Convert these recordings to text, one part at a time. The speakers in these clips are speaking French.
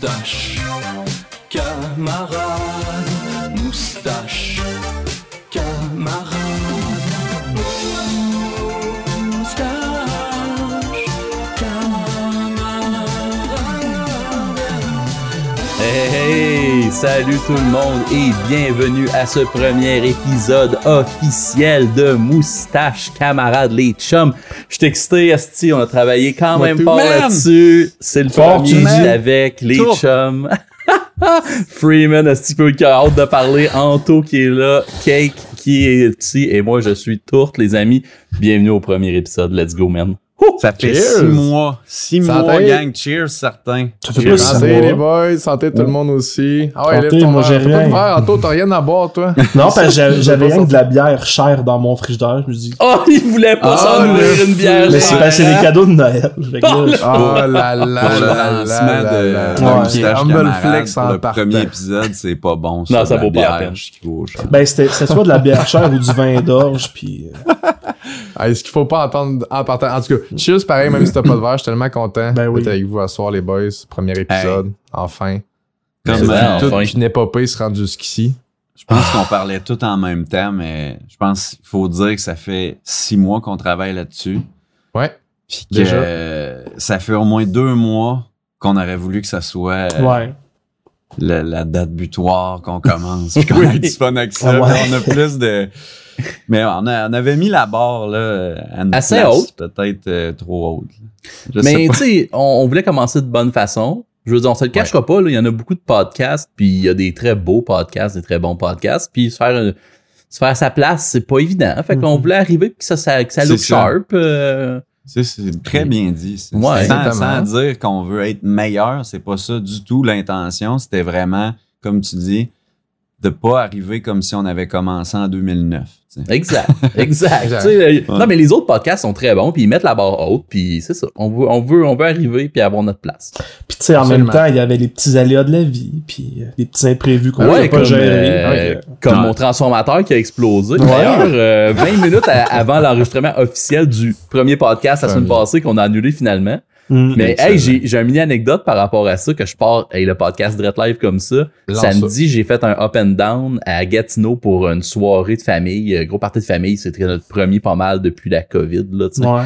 Moustache, camarade, salut tout le monde et bienvenue à ce premier épisode officiel de Moustache Camarade les chums. Je suis excité, Asti, on a travaillé quand Moi, même fort là-dessus. C'est le premier avec les chums. Freeman, Asti qui a hâte de parler, Anto qui est là, Cake qui est ici et moi je suis Tourte les amis. Bienvenue au premier épisode, let's go man. Ça fait Cheers. six mois. Six Santé. mois, gang. Cheers, certains. Ça fait Cheers. pas Santé mois. les boys, santé tout le monde aussi. Ah ouais, Santé, lève ton moi, j'ai verre. T'as rien. verre, Anto, t'as rien à boire, toi. Non, parce que j'avais rien que de la bière chère dans mon frigidaire. Je me dis. Oh, il voulait pas Ah, s'en une bière. Mais c'est là. parce que c'est des cadeaux de Noël. Oh, là là là lancement là de, là Humble flex en le premier épisode, c'est pas bon. Non, ça vaut pas la bière peine. Ben, c'était c'était soit de la bière chère ou du vin d'orge, puis... euh, Ah, Est-ce qu'il faut pas entendre en partant? En tout cas, cheers, pareil, même si t'as pas de verre, je suis tellement content Ben oui. d'être avec vous à soir, les boys. Premier épisode, enfin. Comme, vrai, Toute enfin. une épopée se rend jusqu'ici. je pense qu'on parlait tout en même temps, mais je pense qu'il faut dire que ça fait six mois qu'on travaille là-dessus. Ouais. Puis que Déjà. ça fait au moins deux mois qu'on aurait voulu que ça soit euh, Ouais. La, la date butoir qu'on commence puis qu'on ait du fun avec ça. Ah ouais. On a plus de... Mais on, a- on avait mis la barre là, à une Assez place haute? peut-être euh, trop haute. Je Mais pas. tu sais, on, on voulait commencer de bonne façon. Je veux dire, on se le cachera pas, là, il y en a beaucoup de podcasts, puis il y a des très beaux podcasts, des très bons podcasts, puis se faire, un- se faire sa place, c'est pas évident. Fait qu'on Mhm. voulait arriver que ça, ça, que ça look sharp. euh, C'est- C'est très bien dit. Ouais, sans, sans dire qu'on veut être meilleur, c'est pas ça du tout l'intention. C'était vraiment, comme tu dis, de pas arriver comme si on avait commencé en 2009. tu sais. exact, exact. Exact. Tu sais, Non, mais les autres podcasts sont très bons, puis ils mettent la barre haute, puis c'est ça. On veut, on veut, on veut arriver puis avoir notre place. Puis tu sais, en même temps, il y avait les petits aléas de la vie, puis euh, les petits imprévus qu'on pouvait ouais, pas comme, gérer. euh, comme mon transformateur qui a explosé. Ouais. D'ailleurs, euh, 20 minutes à- avant l'enregistrement officiel du premier podcast la semaine passée qu'on a annulé finalement. Mm. Mais hey, j'ai j'ai un mini anecdote par rapport à ça que je pars hey, le podcast Dread Live comme ça. Lance Samedi, j'ai fait un up and down à Gatineau pour une soirée de famille, euh, gros party de famille, c'était notre premier pas mal depuis la Covid là, tu sais. Ouais.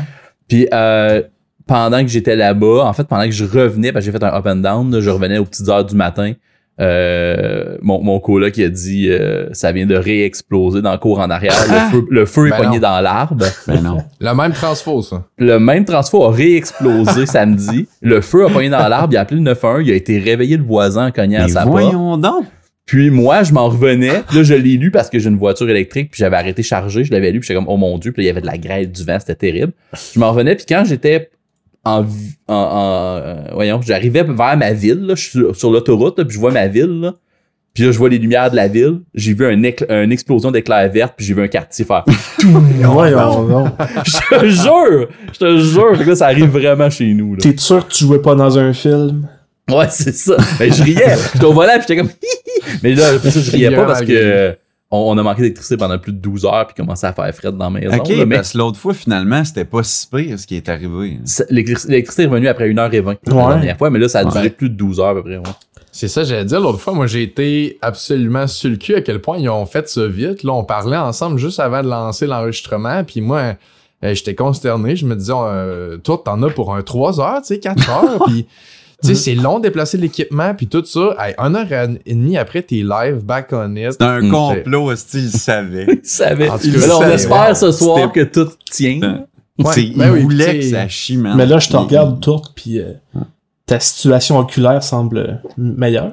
Puis euh, pendant que j'étais là-bas, en fait pendant que je revenais parce que j'ai fait un up and down, là, je revenais aux petites heures du matin. Euh, mon, mon coloc qui a dit euh, ça vient de réexploser dans le cours en arrière. Le feu, le feu est Ben pogné non. dans l'arbre. Ben non. Le même transfo, ça. Le même transfo a réexplosé samedi. Le feu a pogné dans l'arbre. Il a appelé le 911. Il a été réveillé le voisin en cognant à sa porte. voyons donc. Puis moi, je m'en revenais. Là, je l'ai lu parce que j'ai une voiture électrique. Puis j'avais arrêté de charger. Je l'avais lu. Puis j'étais comme, oh mon Dieu. Puis là, il y avait de la grêle, du vent. C'était terrible. Je m'en revenais. Puis quand j'étais en, en, en- euh, voyons, j'arrivais vers ma ville. Là, je suis sur, sur l'autoroute. là, Puis je vois ma ville. Là. Puis là, je vois les lumières de la ville. J'ai vu un écl- une explosion d'éclairs verts. Puis j'ai vu un quartier faire. Voyons donc. je te jure! Je te jure! Que là, ça arrive vraiment chez nous. Là. T'es sûr que tu jouais pas dans un film? Ouais, c'est ça. Ben, je riais. J'étais au volant, puis j'étais comme Mais là, après ça, je riais pas parce que euh, on, on a manqué d'électricité pendant plus de 12 heures puis commençait à faire fret dans la maison. OK, là, mais parce que l'autre fois, finalement, c'était pas si pire ce qui est arrivé. l'électricité est revenue après 1h20 la Ouais. dernière fois, mais là, ça a duré Ouais. plus de 12 heures à peu près. ouais. C'est ça, j'allais dire. L'autre fois, moi, j'ai été absolument sur le cul à quel point ils ont fait ça vite. Là, on parlait ensemble juste avant de lancer l'enregistrement. Puis moi, euh, j'étais consterné. Je me disais, euh, toi, t'en as pour un 3 heures, tu sais, 4 heures. puis, tu sais, c'est long de déplacer l'équipement. Puis tout ça. Hey, une heure et demie après, t'es live, back on it. C'était un Mm. complot, style, il savait. Il savait. En tout cas, Mais là, on savait. espère ce soir que tout tient. Ouais, C'est- il ben oui, voulait que ça chie, man. Mais là, je te regarde tout, puis euh, ta situation oculaire semble euh, meilleure.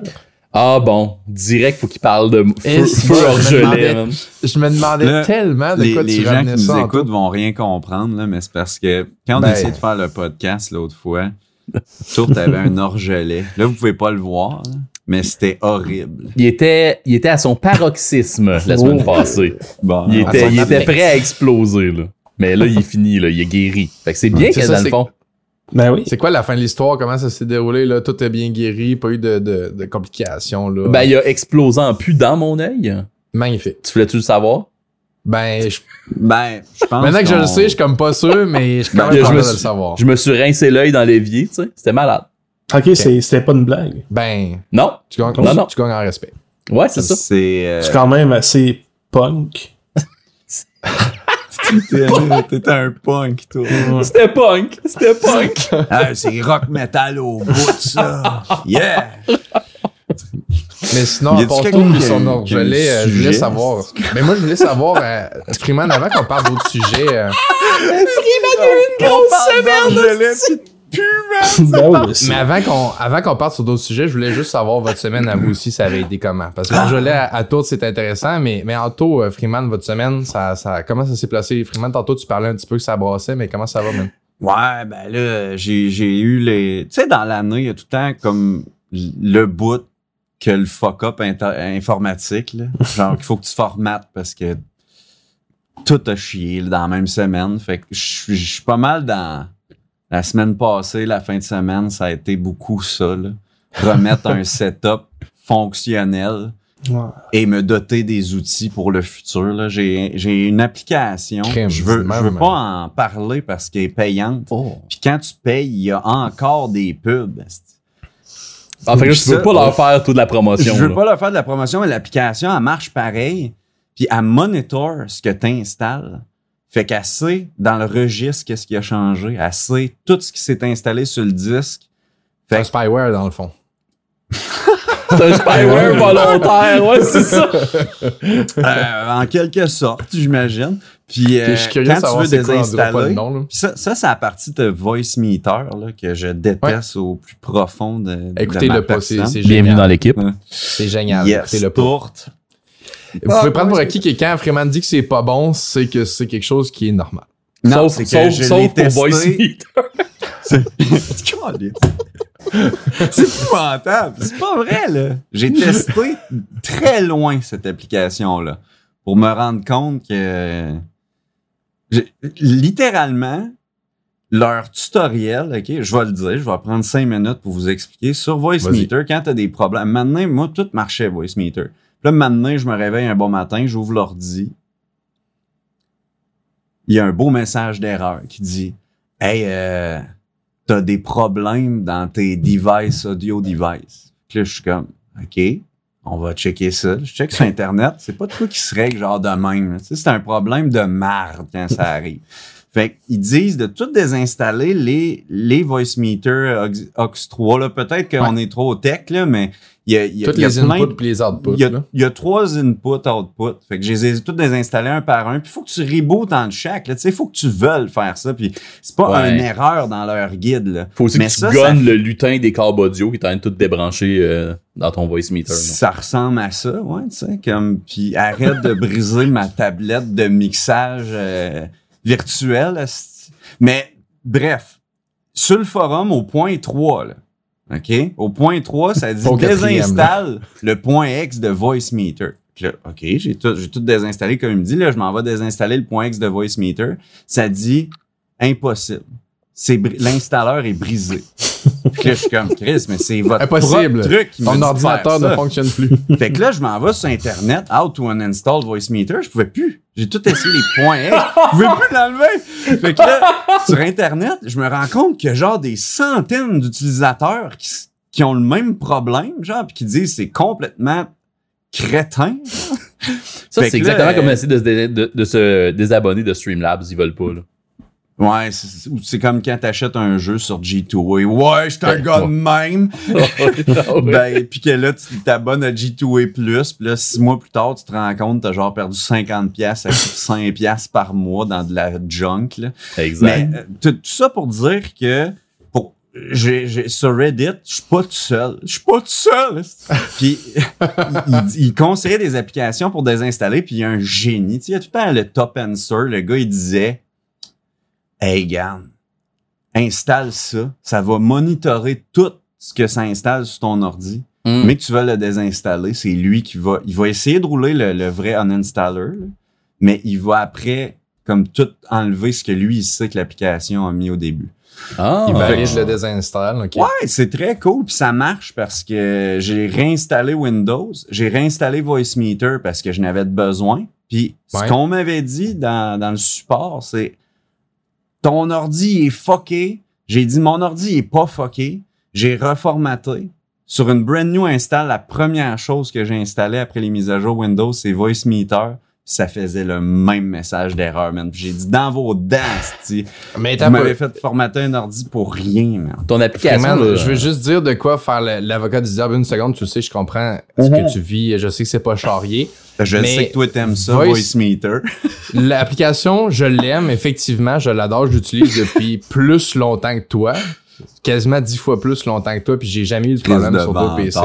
Ah bon, direct, faut qu'il parle de feu, je me demandais- man. Je me demandais Là, tellement de les, quoi les tu gens qui nous écoutent vont rien comprendre, là, mais c'est parce que quand on Ben- a essayé de faire le podcast l'autre fois, Tourte avait un orgelet. Là, vous pouvez pas le voir, là, mais c'était horrible. Il était, il était à son paroxysme la semaine Oh. passé. Bon, Il était, il prêt à exploser, là. Mais là, il est fini, là. Il est guéri. Fait que c'est bien que ça, dans le c'est- fond. Ben oui. C'est quoi la fin de l'histoire? Comment ça s'est déroulé? Là? Tout est bien guéri, pas eu de, de, de complications. Là. Ben, il a explosé en pu dans mon œil. Magnifique. Tu voulais-tu le savoir? Ben, je- Ben, je pense maintenant que je le sais, je suis comme pas sûr, mais je suis quand Ben, même je content me de suis- le savoir. Je me suis rincé l'œil dans l'évier, tu sais. C'était malade. Ok, c'était pas une blague. Ben, Non? tu gagnes, Non, non. tu gagnes en respect. Ouais, c'est ça. C'est. euh, quand même assez punk. t'es un punk, toi. C'était punk. C'était punk. Ah, c'est rock metal au bout, ça. Yeah! Mais sinon, à part tout, qui a- son nom, qui je a un voulais, euh, je voulais savoir. Mais moi, je voulais savoir, euh, Freeman, avant qu'on parle d'autres sujets, euh, ben oui, c'est- mais avant qu'on, avant qu'on parte sur d'autres sujets, je voulais juste savoir votre semaine à vous aussi, ça avait été comment? Parce que je l'ai à, à tour, c'est intéressant, mais, mais en taux, euh, Freeman, votre semaine, ça, ça, comment ça s'est placé? Freeman, tantôt, tu parlais un petit peu que ça brassait, mais comment ça va, même? Ouais, ben là, j'ai, j'ai eu les. Tu sais, dans l'année, il y a tout le temps comme le bout que le fuck-up informatique, là. Genre qu'il faut que tu formates parce que tout a chié dans la même semaine. Fait que je suis pas mal dans. La semaine passée, la fin de semaine, ça a été beaucoup ça, là. Remettre un setup fonctionnel Ouais. et me doter des outils pour le futur. là. J'ai, j'ai une application. Crème, je veux, je veux pas en parler parce qu'elle est payante. Oh. Puis quand tu payes, il y a encore des pubs. En fait, veux pas leur faire toute la promotion. Je veux là. pas leur faire de la promotion, mais l'application, elle marche pareil. Puis elle monitor ce que tu installes. Fait qu'elle sait dans le registre qu'est-ce qui a changé. Elle sait tout ce qui s'est installé sur le disque. C'est Fait un spyware, dans le fond. C'est un spyware volontaire, ouais, c'est ça. Euh, en quelque sorte, j'imagine. Puis euh, je suis curieux de quand tu veux désinstaller, le nom, ça, ça c'est la partie de Voice Meter là, que je déteste au plus profond de, de ma c'est, personne. c'est Bienvenue génial. dans l'équipe. C'est génial. Yes, Écoutez-le pas. tourte. Vous pouvez prendre pour acquis que quand Freeman dit que c'est pas bon, c'est que c'est quelque chose qui est normal. Non, sauf c'est que sauf, je sauf l'ai pour testé. Voice Meter. c'est épouvantable. C'est pas vrai, là. J'ai testé très loin cette application-là pour me rendre compte que littéralement leur tutoriel, ok, je vais le dire, je vais prendre cinq minutes pour vous expliquer sur Voice Vas-y. Meter quand t'as des problèmes. Maintenant, moi, tout marchait Voice Meter. Puis là, maintenant, je me réveille un bon matin, j'ouvre l'ordi. Il y a un beau message d'erreur qui dit Hey, euh, t'as des problèmes dans tes devices, audio device. Puis là, je suis comme, OK, on va checker ça. Je check sur Internet. C'est pas de quoi qui se règle genre de même. là. Tu sais, c'est un problème de marde quand ça arrive. Fait qu'ils disent de tout désinstaller les, les voice meters Aux, Aux 3. Là. Peut-être qu'on est trop tech, là, mais il y a, il y a, Toutes il y a les inputs les outputs. il y, a, là. il y a trois inputs, outputs. Fait que je les ai tous désinstallés un par un. Puis il faut que tu rebootes en chaque. Là. Tu sais, il faut que tu veuilles faire ça. Puis c'est pas Ouais. une erreur dans leur guide. Là. Faut aussi Mais que tu gonnes ça- le lutin des câbles audio qui de tout débrancher euh, dans ton voice meter. Ça ressemble à ça, ouais, tu sais, comme puis arrête de briser ma tablette de mixage euh, virtuel. Mais bref, sur le forum au point 3 là. OK, au point 3, ça dit désinstalle le point X de Voice Meter. Puis là, OK, j'ai tout, j'ai tout désinstallé comme il me dit là, je m'en vais désinstaller le point X de Voice Meter. Ça dit impossible. C'est l'installeur est brisé. Puis là, je suis comme Chris, mais c'est votre Impossible. truc qui Ton ordinateur ne fonctionne plus. Fait que là, je m'en vais sur Internet, how to uninstall voice meter, je pouvais plus. J'ai tout essayé les points X, je pouvais plus l'enlever. Fait que là, sur Internet, je me rends compte qu'il y a genre des centaines d'utilisateurs qui, qui ont le même problème, genre, puis qui disent c'est complètement crétin. Ça, Fait c'est là, exactement euh, comme essayer de, se dé- de- de se désabonner de Streamlabs. Ils veulent pas. Là. Ouais, c'est- comme quand t'achètes un jeu sur G2A. Ouais, je un Ouais, gars de même. Ben, puis que là, tu t'abonnes à G2A+, puis là, six mois plus tard, tu te rends compte, t'as genre perdu 50$, piastres, ça coûte 5$ piastres par mois dans de la junk, là. exact. Mais euh, tout, ça pour dire que pour, j'ai, j'ai- sur Reddit, je suis pas tout seul. Je suis pas tout seul. puis il, il conseillait des applications pour désinstaller, puis il y a un génie. Tu sais, il y a tout le temps le top answer. Le gars, il disait Hey, Garn, installe ça. Ça va monitorer tout ce que ça installe sur ton ordi. Mm. Mais que tu vas le désinstaller, c'est lui qui va. Il va essayer de rouler le, le vrai uninstaller, là, mais il va après comme tout enlever ce que lui il sait que l'application a mis au début. Ah, Il va- valide le désinstalle. OK. Ouais, c'est très cool puis ça marche parce que j'ai réinstallé Windows, j'ai réinstallé VoiceMeter parce que je n'avais de besoin. Puis ce qu'on m'avait dit dans, dans le support, c'est ton ordi est fucké. J'ai dit mon ordi est pas fucké. J'ai reformaté. Sur une brand new install, la première chose que j'ai installée après les mises à jour Windows, c'est Voice Meter. Ça faisait le même message d'erreur, man. Puis J'ai dit dans vos dents, c'ti. Mais Vous t'as m'avez fait formater un ordi pour rien, man. Ton application, là, je veux juste dire de quoi faire l'avocat du diable une seconde. Tu sais, je comprends ce Mhm. que tu vis. Je sais que c'est pas charrier. Je Mais sais que toi t'aimes ça, Voice- Voice, Meter. L'application, je l'aime, effectivement, je l'adore, je l'utilise depuis plus longtemps que toi. Quasiment dix fois plus longtemps que toi, puis j'ai jamais eu de problème sur ton PC.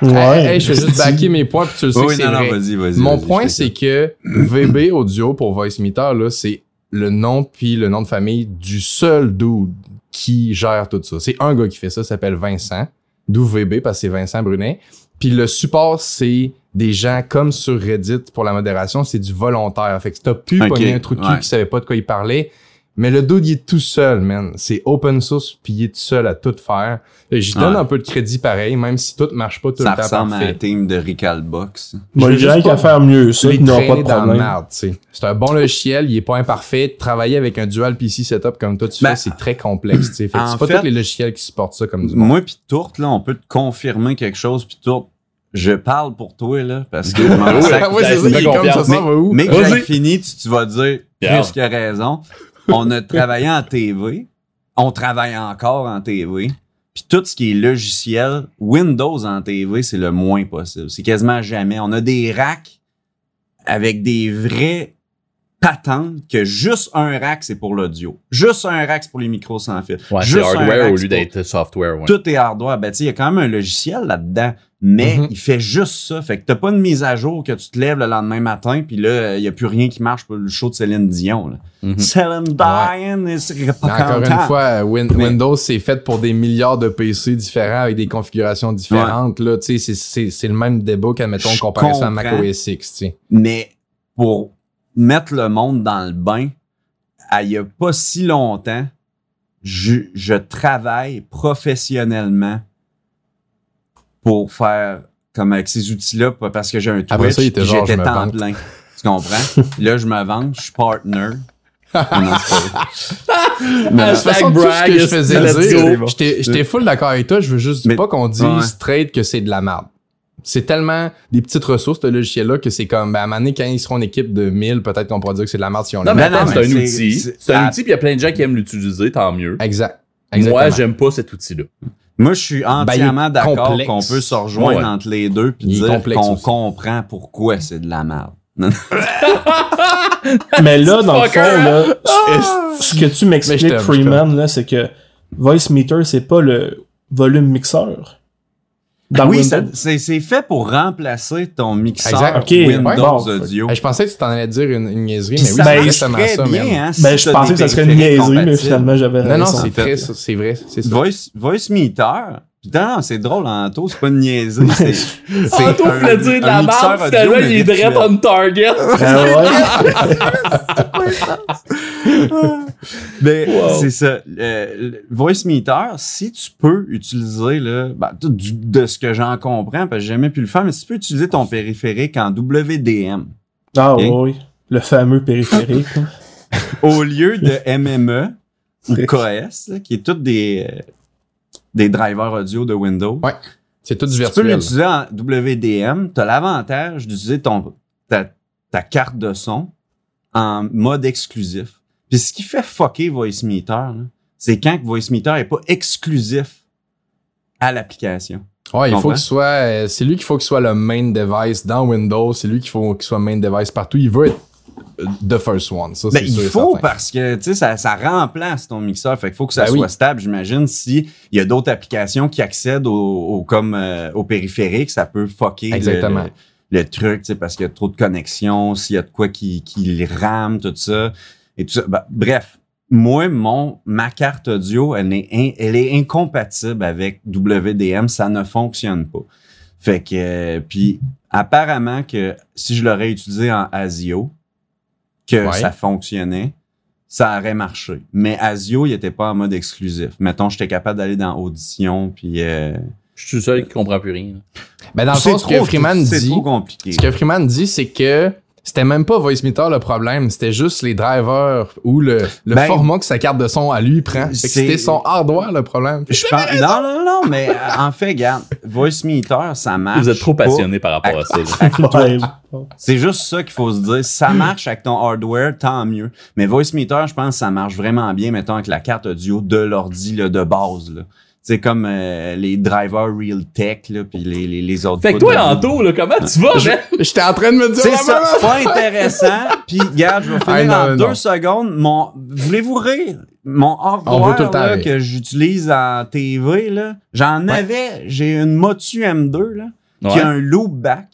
Vantard. Hey, hey, je fais juste backer mes points, puis tu le sais Oui, que non, non, vrai. vas-y, vas-y. Mon vas-y, point, c'est que VB Audio pour Voice Meter, là, c'est le nom puis le nom de famille du seul dude qui gère tout ça. C'est un gars qui fait ça, s'appelle Vincent, d'où VB parce que c'est Vincent Brunet. Puis le support, c'est des gens comme sur Reddit pour la modération, c'est du volontaire. Fait que si t'as pu Ok, pogner un truc ouais. qui savait pas de quoi il parlait, mais le dude, il est tout seul, man. C'est open source puis il est tout seul à tout faire. J'y donne Ouais. un peu de crédit pareil, même si tout marche pas tout Ça le temps ressemble à un team de Recalbox. Moi, dirais juste qu'à faire mieux ça, il n'aura pas de dans la problème. merde, tu sais. C'est un bon logiciel, il est pas imparfait. Travailler avec un dual PC setup comme toi tu Ben, fais, c'est très complexe, tu sais. Fait que en c'est pas fait- tous les logiciels qui supportent ça comme du monde. Moi pis Tourte, là, on peut te confirmer quelque chose pis Tourte, je parle pour toi, là, parce que je m'en Ouais, sac- ouais, c'est ça, fais il est comme ça, confiance. ça va où? Mais que j'ai fini, tu, tu vas dire plus que raison. On a travaillé en TV. On travaille encore en TV. Puis tout ce qui est logiciel, Windows en TV, c'est le moins possible. C'est quasiment jamais. On a des racks avec des vrais patentes que juste un rack, c'est pour l'audio. Juste un rack, c'est pour les micros sans fil. Ouais, Juste un hardware rack, au lieu d'être software. Ouais. tout est hardware. Ben, il y a quand même un logiciel là-dedans, mais Mhm. il fait juste ça. Fait que t'as pas de mise à jour que tu te lèves le lendemain matin, puis là, il y a plus rien qui marche pour le show de Céline Dion. Là. Mhm. Céline Dion, elle serait pas encore une fois, Win- Mais- Windows, c'est fait pour des milliards de PC différents avec des configurations différentes. Là, tu sais, c'est- c'est c'est le même débat qu'admettons Je comparé ça à. Mac OS X. Mais pour mettre le monde dans le bain, il y a pas si longtemps, je, je travaille professionnellement pour faire comme avec ces outils-là pas parce que j'ai un Twitch Après ça, il était puis genre, j'étais temps plein. Tu comprends? là, je me vante, je suis partner. Non, c'est pas vrai. De façon, tout ce que je faisais dire, j'étais full d'accord avec toi. Je veux juste Mais- pas qu'on dise Ouais. straight que c'est de la merde. C'est tellement des petites ressources, ce logiciel-là, que c'est comme, ben, à un moment donné, quand ils seront une équipe de 1000, peut-être qu'on pourra dire que c'est de la merde si on Non, mais c'est un mais outil. c'est- un ah. outil, puis il y a plein de gens qui aiment l'utiliser, tant mieux. Exact. Moi, Exactement. j'aime pas cet outil-là. Moi, je suis entièrement Ben, est d'accord qu'on peut se rejoindre Ouais. entre les deux puis dire qu'on comprend pourquoi c'est de la merde. Mais là, dans le fond, là, ce ce que tu m'expliques, Freeman, là, c'est que Voice Meter, c'est pas le volume mixeur. Dans oui, c'est c'est fait pour remplacer ton mixeur Exact. Ok, Windows ouais. Bon. Audio. Je pensais que tu t'en allais dire une, une niaiserie, Puis mais oui, ça c'est ben, ça, bien, hein, si Ben, je pensais que ça serait une niaiserie, mais finalement, j'avais Non, non, raison. c'est vrai, c'est ça. Voice, voice Meter. Putain, c'est drôle, Anto, c'est pas une niaiserie. C'est c'est Anto voulait dire de la merde, finalement, il est direct on target. Ouais? Mais c'est ça. Le Voice Meter, si tu peux utiliser, là, ben, de ce que j'en comprends, parce que j'ai jamais pu le faire, mais si tu peux utiliser ton périphérique en WDM, Ah oui, le fameux périphérique. au lieu de MME ou KS, qui est tous des, euh, des drivers audio de Windows, Ouais. C'est tout du si tu peux l'utiliser en WDM, tu as l'avantage d'utiliser ton ta, ta carte de son en mode exclusif. Puis ce qui fait fucker Voice Meter, là, c'est quand que Voice Meter est pas exclusif à l'application. Ouais, il faut qu'il soit, euh, c'est lui qu'il faut qu'il soit le main device dans Windows, c'est lui qu'il faut qu'il soit main device partout. Il veut être the first one, ça Ben, c'est il faut parce que tu sais ça, ça remplace ton mixeur, fait qu'il faut que ça Ben oui. soit stable. J'imagine si il y a d'autres applications qui accèdent au, au- comme euh, au périphérique, ça peut fucker le- Exactement. Le, le truc, tu sais, parce qu'il y a trop de connexions, s'il y a de quoi qui, qui rame, tout ça et tout ça. Ben, bref, moi mon ma carte audio, elle est in- elle est incompatible avec WDM, ça ne fonctionne pas. Fait que euh, puis apparemment que si je l'aurais utilisé en ASIO, que Ouais. ça fonctionnait, ça aurait marché. Mais ASIO, il était pas en mode exclusif. Mettons, j'étais capable d'aller dans Audition, puis... euh, Je suis le seul qui comprend plus rien. Ben, dans le fond, ce que Freeman C'est dit, trop compliqué. ce que Freeman dit, c'est que c'était même pas Voice Meter le problème, c'était juste les drivers ou le, le Ben, format que sa carte de son à lui prend. C'était son hardware le problème. Je pense, non, non, non, mais euh, en fait, regarde, Voice Meter, ça marche. Vous êtes trop pas. passionné par rapport à ça. C'est juste ça qu'il faut se dire. Ça marche avec ton hardware, tant mieux. Mais Voice Meter, je pense que ça marche vraiment bien, mettons, avec la carte audio de l'ordi là, de base. Là. C'est comme euh, les drivers Realtek, là, puis les, les, les autres. Fait que toi, Anto, là, comment tu vas? J'étais en train de me dire C'est ça, c'est pas intéressant. Puis, regarde, je vais finir non, en non, deux secondes. Mon, voulez-vous rire? Mon hardware là, que j'utilise en TV, là, j'en avais, j'ai une Motu M2 là, qui Ouais. a un loopback.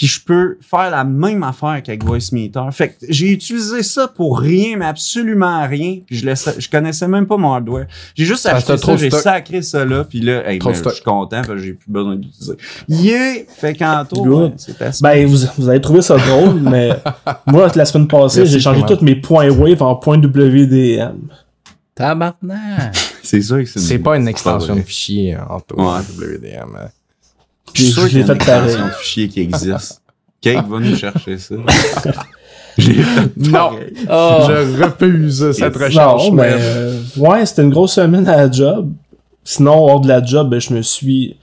Puis je peux faire la même affaire qu'avec Voice Meter. Fait que j'ai utilisé ça pour rien, mais absolument rien. Puis je, laissais, je connaissais même pas mon hardware. J'ai juste Ah, acheté ça, j'ai sacré ça là. Puis là, hey, ben, je suis content parce que j'ai plus besoin d'utiliser. Yeah! Fait qu'Anto, Good. ouais, c'est assez. Ben, vous, vous avez trouvé ça drôle, mais moi, la semaine passée, j'ai changé tous mes points Wave en points WDM. Tabarnak. c'est sûr que c'est C'est pas une extension de fichier en Ouais. WDM. Je suis sûr qu'il y a une extension de fichier qui existe. Kate va nous chercher ça. Non. Oh. Je refuse cette recherche. Non, mais euh, ouais, c'était une grosse semaine à la job. Sinon, hors de la job, ben, je me suis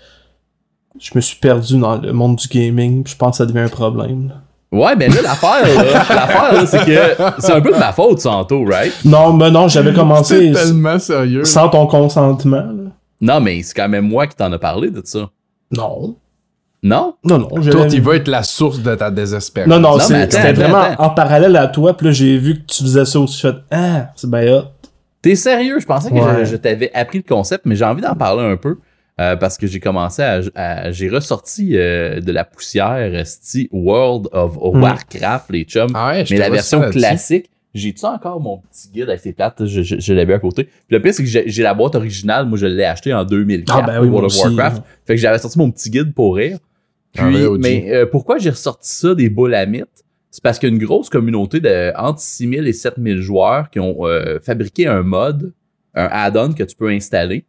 je me suis perdu dans le monde du gaming. Je pense que ça devient un problème. là. Ouais, mais là, l'affaire, là, l'affaire, c'est que c'est un peu de ma faute, Santo, right? Non, mais non, j'avais C'est commencé tellement sérieux. sans ton consentement. là. Non, mais c'est quand même moi qui t'en a parlé de ça. Non. Non? Non, non. Toi, tu vas être la source de ta désespérance. Non, non, Non, c'est- mais attends, c'était vraiment attends. en parallèle à toi. Puis là, j'ai vu que tu faisais ça aussi. Je fais Ah, c'est bien hot. T'es sérieux? Je pensais que Ouais. je, je t'avais appris le concept, mais j'ai envie d'en parler un peu. euh, parce que j'ai commencé à, à- j'ai ressorti euh, de la poussière Sti World of Warcraft, les chums. Ah ouais, je mais la version classique, j'ai-tu encore mon petit guide avec ses plates? Je, je, je l'avais à côté. Puis le pire, c'est que j'ai la boîte originale. Moi, je l'ai acheté en 2004 Ah, ben oui, pour World of aussi, Warcraft. Fait que j'avais sorti mon petit guide pour rire. Puis, Un vrai OG. mais euh, pourquoi j'ai ressorti ça des boules à mythes? C'est parce qu'il y a une grosse communauté de entre 6000 et 7000 joueurs qui ont euh, fabriqué un mode, un add-on que tu peux installer,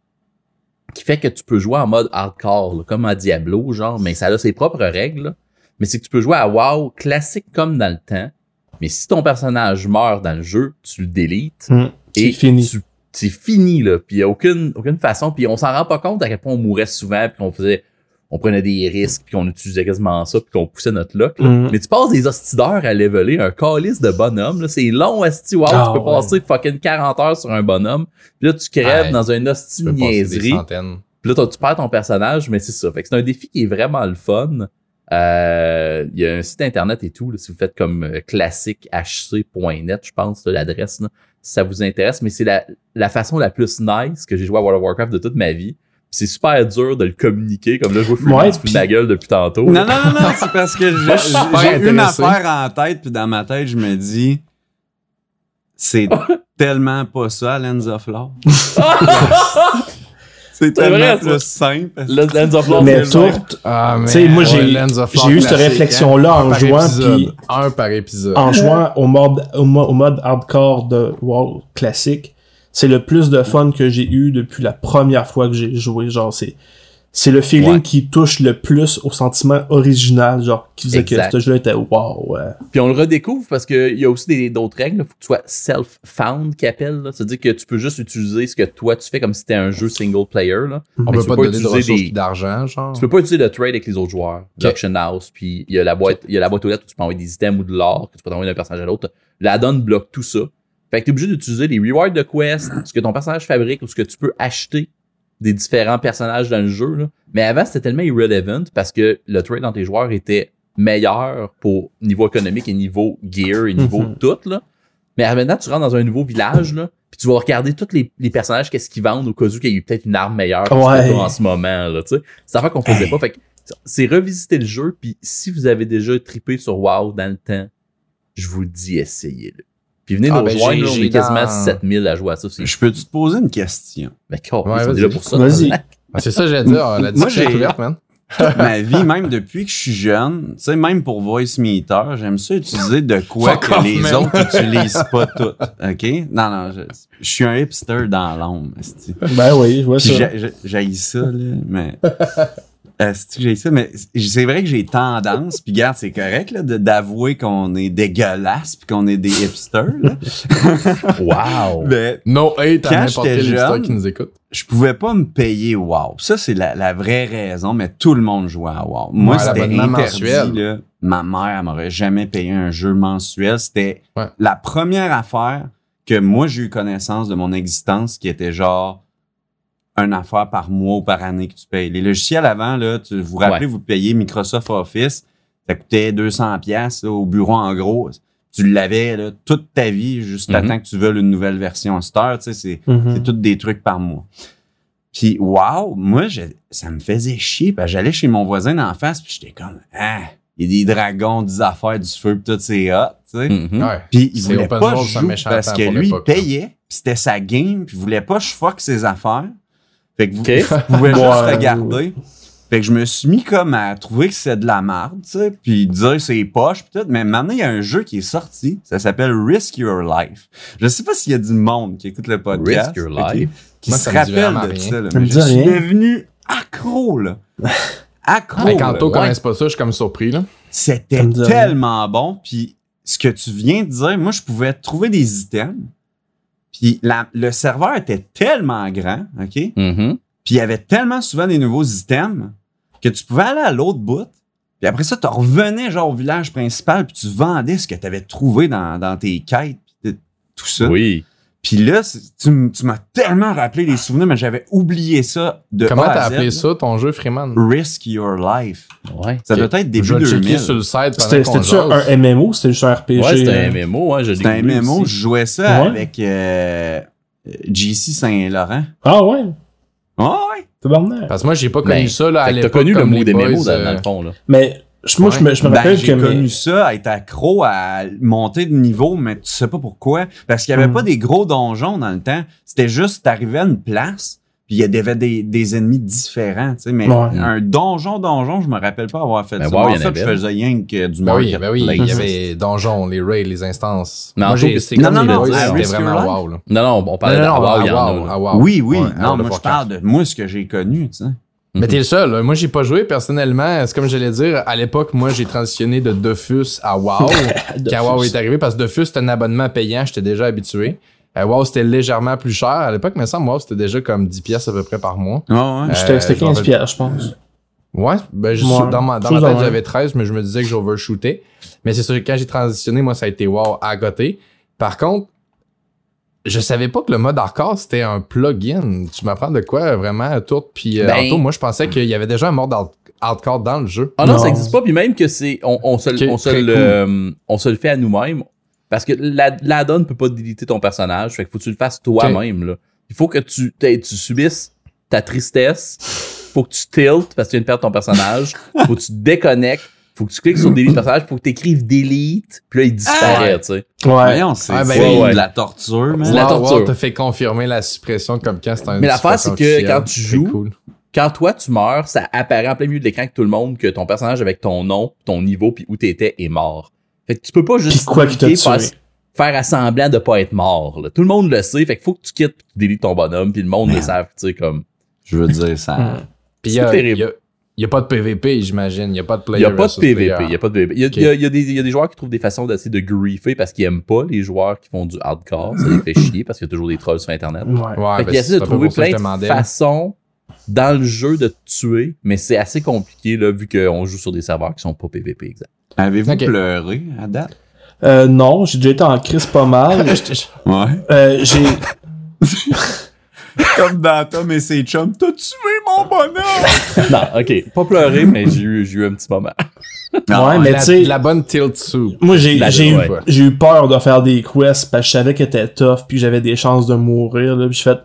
qui fait que tu peux jouer en mode hardcore, là, comme à Diablo, genre, mais ça a ses propres règles. là. Mais c'est que tu peux jouer à WoW classique comme dans le temps. Mais si ton personnage meurt dans le jeu, tu le délites. Hum, Et C'est fini. C'est fini, là. Puis il n'y a aucune, aucune façon. Puis on s'en rend pas compte à quel point on mourait souvent, puis qu'on faisait, on prenait des risques, puis qu'on utilisait quasiment ça, puis qu'on poussait notre luck. là. Hum. Mais tu passes des hostideurs à leveler un calice de bonhomme. là. C'est long, hostie. Wow, Ah, tu peux ouais. passer fucking 40 heures sur un bonhomme. Puis là, tu crèves Ouais. dans un hostie Tu peux passer des niaiserie. centaines. Puis là, tu perds ton personnage, mais c'est ça. Fait que c'est un défi qui est vraiment le fun. Euh, Il y a un site internet et tout, là, si vous faites comme euh, classiquehc.net, je pense, là, l'adresse, là, si ça vous intéresse. Mais c'est la, la façon la plus nice que j'ai joué à World of Warcraft de toute ma vie. C'est super dur de le communiquer, comme là, je vois Freeman Ouais, puis- de ma gueule depuis tantôt. Non, non, non, non, c'est parce que j'ai une affaire en tête, puis dans ma tête, je me dis, c'est tellement pas ça, Lens of Love. c'est tellement vrai, ça. plus simple. Le Lens of Love, Mais c'est tourte, Ah, Tu sais, moi, j'ai- eu cette classique, réflexion-là hein. en jouant, puis- Un par épisode. en jouant au mode, au, mo- au mode hardcore de WoW classique, c'est le plus de fun que j'ai eu depuis la première fois que j'ai joué. Genre, c'est, c'est le feeling Ouais. qui touche le plus au sentiment original, genre, qui faisait Exact. que ce jeu était wow, ouais. Puis on le redécouvre parce qu'il y a aussi des- d'autres règles. Il faut que tu sois self-found, là. C'est-à-dire que tu peux juste utiliser ce que toi tu fais comme si c'était un jeu single player. Là. On peut pas peux te donner de utiliser ressources d'argent, genre. Tu peux pas utiliser le trade avec les autres joueurs. Auction House, puis il y a la boîte, il y a la boîte aux lettres où tu peux envoyer des items ou de l'or que tu peux envoyer d'un personnage à l'autre. L'addon bloque tout ça. Fait que t'es obligé d'utiliser les rewards de quest, ce que ton personnage fabrique ou ce que tu peux acheter des différents personnages dans le jeu. là. Mais avant, c'était tellement irrelevant parce que le trade dans tes joueurs était meilleur pour niveau économique et niveau gear et niveau Mhm. tout. Là. Mais maintenant, tu rentres dans un nouveau village, là, puis tu vas regarder tous les, les personnages, qu'est-ce qu'ils vendent au cas où qu'il y a eu peut-être une arme meilleure Ouais. en ce moment. Là, c'est affaire qu'on faisait pas. Fait c'est revisiter le jeu, puis si vous avez déjà trippé sur WoW dans le temps, je vous le dis, essayez-le. Puis venez Ah, nous ben, rejoindre, j'ai- là, on j'ai est quasiment dans- 7000 à jouer à ça. C'est... Je peux-tu te poser une question? Mais quoi, Ouais, on est là pour ça. Vas-y. Ah, c'est ça, j'allais dire. La Moi, discussion est j'ai- ouverte, man. Toute ma vie, même depuis que je suis jeune, tu sais, même pour Voice Meter, j'aime ça utiliser de quoi Fuck que off, les man. autres utilisent pas toutes. OK? Non, non, je, je suis un hipster dans l'ombre. Ben oui, je vois Puis ça. j'ai- ça, là, mais. Que j'ai ça, mais c'est vrai que j'ai tendance, puis regarde, c'est correct là, de- d'avouer qu'on est dégueulasse puis qu'on est des hipsters. Là. Wow! mais No hate à n'importe quel jeune, qui nous écoute. je pouvais pas me payer WoW. Ça, c'est la, la vraie raison, mais tout le monde jouait à WoW. Moi, Ouais, c'était interdit. Là. Ma mère, elle m'aurait jamais payé un jeu mensuel. C'était Ouais. la première affaire que moi, j'ai eu connaissance de mon existence qui était genre une affaire par mois ou par année que tu payes. Les logiciels avant, là, tu vous rappelez, vous payez Microsoft Office, ça coûtait 200 pièces au bureau en gros. Tu l'avais là, toute ta vie, juste à Mhm. temps que tu veuilles une nouvelle version Star. Tu sais, c'est Mhm. c'est tous des trucs par mois. Puis, wow, moi, je- ça me faisait chier. Parce que j'allais chez mon voisin d'en face, puis j'étais comme, ah, il y a des dragons, des affaires, du feu, puis tout, c'est hot, tu sais. Ouais. Puis, il C'est voulait pas jouer parce temps que lui, il payait, puis c'était sa game, puis il voulait pas que je fuck ses affaires. Fait que vous, pouvez juste Ouais, regarder. Fait que je me suis mis comme à trouver que c'est de la merde, tu sais, puis dire c'est poche, pis tout. Mais maintenant, il y a un jeu qui est sorti, ça s'appelle Risk Your Life. Je sais pas s'il y a du monde qui écoute le podcast. Risk Your Life? qui Moi, se rappelle de rien. ça. Là, mais je suis rien. devenu accro, là. Accro. Mais quand toi ouais. connaissent pas ça, je suis comme surpris, là. C'était rien. tellement bon. Puis ce que tu viens de dire, moi, je pouvais trouver des items. Puis la- le serveur était tellement grand, OK? Puis Mhm. il y avait tellement souvent des nouveaux items que tu pouvais aller à l'autre bout. Puis après ça, tu revenais genre au village principal puis tu vendais ce que tu avais trouvé dans, dans tes quêtes. Puis tout ça. Oui. Puis là, tu, m'as tellement rappelé les souvenirs, mais j'avais oublié ça de Comment A à t'as Z, appelé ça, ton jeu, Freeman? Risk Your Life. Ouais. Ça doit être début je vais le checker 2000. sur le site C'était-tu un MMO c'était juste un RPG? Ouais, c'était un MMO, hein, je l'ai C'était un MMO, aussi. je jouais ça Ouais. avec euh, JC Saint-Laurent. Ah ouais? Ouais, ouais. Parce que moi, j'ai pas connu Ben, ça, là, à l'époque. t'as connu le mot des dans, euh, dans le fond, là. Mais je- moi, je me, je me Ben, rappelle j'ai que... mes- connu ça, à être accro à monter de niveau, mais tu sais pas pourquoi. Parce qu'il y avait Hmm. pas des gros donjons dans le temps. C'était juste, t'arrivais à une place, puis il y avait des, des ennemis différents, tu sais. Mais Ouais. un donjon, donjon, je me rappelle pas avoir fait Ben, ça. wow, y en fait, je faisais rien que du Ben oui, ben oui, il y marketplace. avait donjons, les raids, les instances. Non, Moi, j'ai Non, non, non, à c'était vraiment wow, là. Non, non, on parlait Non, de non, wow, wow, wow. Oui, oui. Ouais, non, moi, je parle de moi, ce que j'ai connu, tu sais. Mais t'es le seul. Moi, j'ai pas joué personnellement. C'est comme j'allais dire, à l'époque, moi, j'ai transitionné de Dofus à WoW. quand WoW est arrivé, parce que Dofus, c'était un abonnement payant, j'étais déjà habitué. Euh, WoW, c'était légèrement plus cher. À l'époque, mais ça, WoW, c'était déjà comme 10 pièces à peu près par mois. Ouais, ouais. C'était Euh, c'était je me 15 rappelle- piastres, je pense. Ouais, ben, je Ouais, dans ma, dans ma tête, j'avais 13, mais je me disais que j'overshootais. Mais c'est sûr que quand j'ai transitionné, moi, ça a été WoW à côté. Par contre, je savais pas que le mode hardcore, c'était un plugin. Tu m'apprends de quoi, vraiment, tout. Puis, euh, Ben- Anto, moi, je pensais qu'il y avait déjà un mode hard- hardcore dans le jeu. Ah non, Non. ça existe pas, puis même que c'est. On, on, se, le- Ok, on, se très le, cool. euh, on se le fait à nous-mêmes. Parce que la- l'add-on peut pas déliter ton personnage. Fait qu'il faut que tu le fasses toi-même. Il faut que tu, tu subisses ta tristesse. Faut que tu tiltes parce que tu viens de perdre ton personnage. faut que tu te déconnectes. Faut que tu cliques sur delete personnage. Faut que tu écrives delete. Puis là, il disparaît, Ah! tu sais. Ouais. Voyons, c'est Ah, ben de la torture, man. La torture. wow, t'as fait confirmer la suppression comme quand c'est un Mais l'affaire, c'est que quand tu joues, cool. Quand toi, tu meurs, ça apparaît en plein milieu de l'écran avec tout le monde que ton personnage avec ton nom, ton niveau, puis où t'étais est mort. Fait que tu peux pas juste Puis quoi faire, faire à semblant de pas être mort. là. Tout le monde le sait. Fait qu'il faut que tu quittes, tu délites ton bonhomme, puis le monde le Merde. savent, tu sais, comme. Je veux dire, ça. Hmm. Puis il y c'est a, terrible. y a- y a pas de PVP, j'imagine. Il y a pas de Il player y a pas de PVP. Il y a pas de PVP. Il y a, Ok. il y a- il y a des, il y a des joueurs qui trouvent des façons d'essayer de griefer parce qu'ils aiment pas les joueurs qui font du hardcore. Ça les fait chier parce qu'il y a toujours des trolls sur Internet. Ouais. Ouais, Fait ben, qu'il essaie c'est de trouver plein de façons dans le jeu de te tuer, mais c'est assez compliqué là, vu qu'on joue sur des serveurs qui sont pas PVP exact. Avez-vous pleuré à date? Euh, non, j'ai déjà été en crise pas mal. Ouais. Euh, j'ai... Comme dans Tom et ses chums. T'as tué mon bonhomme! non, ok. Pas pleurer, mais j'ai eu, j'ai eu un petit moment. ouais, mais tu sais... la bonne tilt soup. Moi, j'ai eu, ouais. eu peur de faire des quests parce que je savais qu'elle était tough puis j'avais des chances de mourir. Là, puis j'ai fait,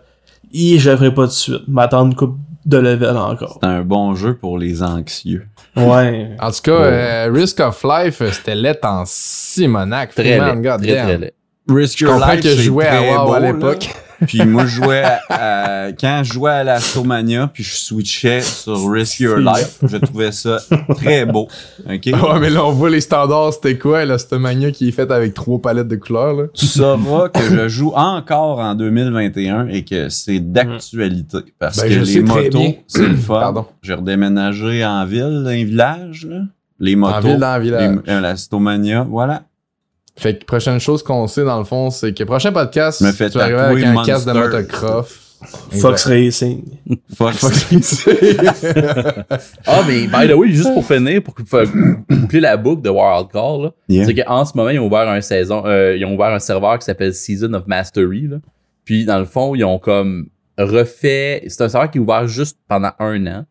Hi, je le ferai pas tout de suite. M'attendre une coupe de level encore. C'est un bon jeu pour les anxieux. Ouais. En tout cas, euh, Risk of Life, euh, c'était laid en Simonac. Très laid. Très, très laid. Risk Je comprends que je jouais à WoW à l'époque. Puis moi, je jouais à- à- quand je jouais à l'Astomania, puis je switchais sur Risk Your Life, je trouvais ça très beau. OK? Ouais, mais là, on voit les standards, c'était quoi, là, cette mania qui est faite avec trois palettes de couleurs, là? Tu sauras que je joue encore en 2021 et que c'est d'actualité. Parce Ben, que les motos, c'est le fun. Pardon. J'ai redéménagé en ville, dans un village, là. Les motos. En ville, dans la village. les- euh, la Stomania, voilà. Fait que prochaine chose qu'on sait, dans le fond, c'est que prochain podcast, Me fait tu vas arriver avec un casque de Monster. motocross. Fox Racing. Fuck. Ah, mais by the way, juste pour finir, pour boucler la boucle de Wildcard, là, Yeah. c'est qu'en ce moment, ils ont ouvert un saison, euh, ils ont ouvert un serveur qui s'appelle Season of Mastery. Là. Puis dans le fond, ils ont comme refait. C'est un serveur qui est ouvert juste pendant un an.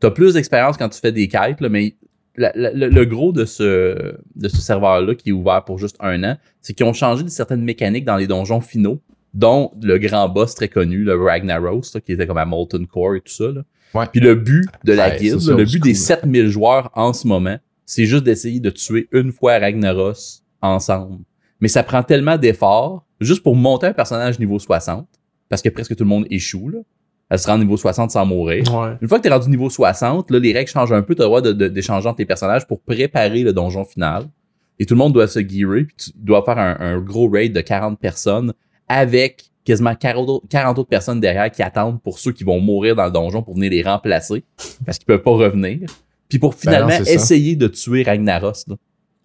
T'as plus d'expérience quand tu fais des quêtes, là, mais la- la- le, le gros de ce, de ce serveur-là qui est ouvert pour juste un an, c'est qu'ils ont changé de certaines mécaniques dans les donjons finaux, dont le grand boss très connu, le Ragnaros, là, qui était comme à Molten Core et tout ça. Là. Ouais. Puis le but de la Ouais, guilde, le but des school. 7000 joueurs en ce moment, c'est juste d'essayer de tuer une fois Ragnaros ensemble. Mais ça prend tellement d'efforts juste pour monter un personnage niveau 60, parce que presque tout le monde échoue, là. Elle se rend niveau 60 sans mourir. Ouais. Une fois que tu es rendu niveau 60, là, les règles changent un peu. Tu as le droit d'échanger entre tes personnages pour préparer le donjon final. Et tout le monde doit se gearer. Puis tu dois faire un, un gros raid de 40 personnes avec quasiment 40 autres, 40 autres personnes derrière qui attendent pour ceux qui vont mourir dans le donjon pour venir les remplacer parce qu'ils peuvent pas revenir. Puis pour finalement Ben non, ça. essayer de tuer Ragnaros. là.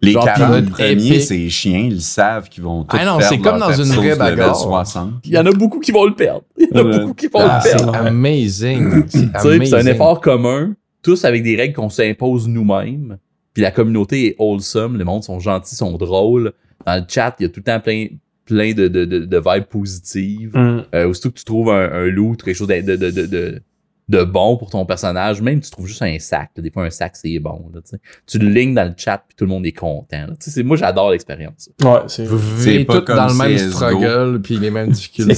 Les Genre, 40 pilote premiers, c'est chiens, ils savent qu'ils vont tout Ah non, perdre c'est comme leur dans une perso vraie bagarre. 60. Il y en a beaucoup qui vont le perdre. Il y en a beaucoup qui vont Ah, le c'est perdre. long. amazing. C'est Tu sais, puis c'est un effort commun, tous avec des règles qu'on s'impose nous-mêmes. Puis la communauté est wholesome, les mondes sont gentils, sont drôles. Dans le chat, il y a tout le temps plein, plein de, de, de, de vibes positives. Mm. Euh, aussitôt que tu trouves un, un loot, quelque chose de, de, de, de, de, bon pour ton personnage, même si tu trouves juste un sac, là, des fois un sac c'est bon. Là, tu le lignes dans le chat puis tout le monde est content. là. Moi j'adore l'expérience. Ouais, c'est. Vous vivez comme dans le même struggle puis les mêmes difficultés.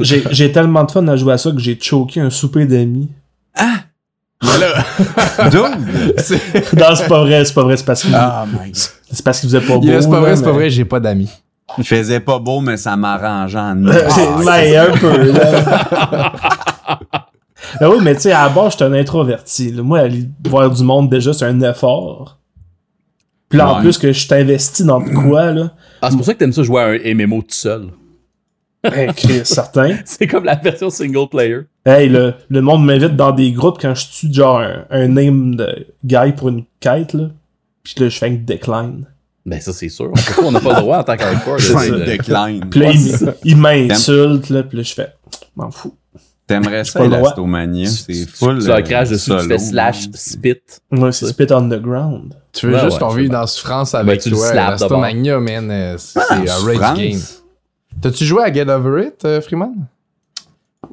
J'ai tellement de fun à jouer à ça que j'ai choqué un souper d'amis. Dude! C'est- Non, c'est pas vrai, c'est pas vrai, c'est parce qu'il Ah, my c'est parce qu'il faisait pas beau. Yeah, c'est pas vrai, c'est pas vrai, j'ai pas d'amis. Il faisait pas beau, mais ça m'arrangeait en C'est- ouais, un peu, là. Ben oui, mais tu sais, à la base, j'étais un introverti. là. Moi, aller voir du monde, déjà, c'est un effort. Puis là, en plus, que je t'investis dans de quoi, là. Ah, c'est pour ça que t'aimes ça jouer à un MMO tout seul. Ben, Chris, certain. C'est comme la version single player. Hey, le, le monde m'invite dans des groupes quand je tue, genre, un, un name de guy pour une quête, là. Puis là, je fais un decline. Ben ça c'est sûr. On n'a pas le droit en tant qu'hardcore. de- Fin de- decline. Puis là, il m'insulte, là. Puis là, je fais, m'en fous. T'aimerais ça, pas le droit. l'Astomania? C'est full. Tu leur craches dessus, tu fais slash spit. Ouais, c'est Spit on the ground. Tu veux Ouais, juste ouais, qu'on vive dans la souffrance Ben, avec toi. slaps L'Astomania, man, euh, c'est Ah, un rage game. T'as-tu joué à Get Over It, euh, Freeman?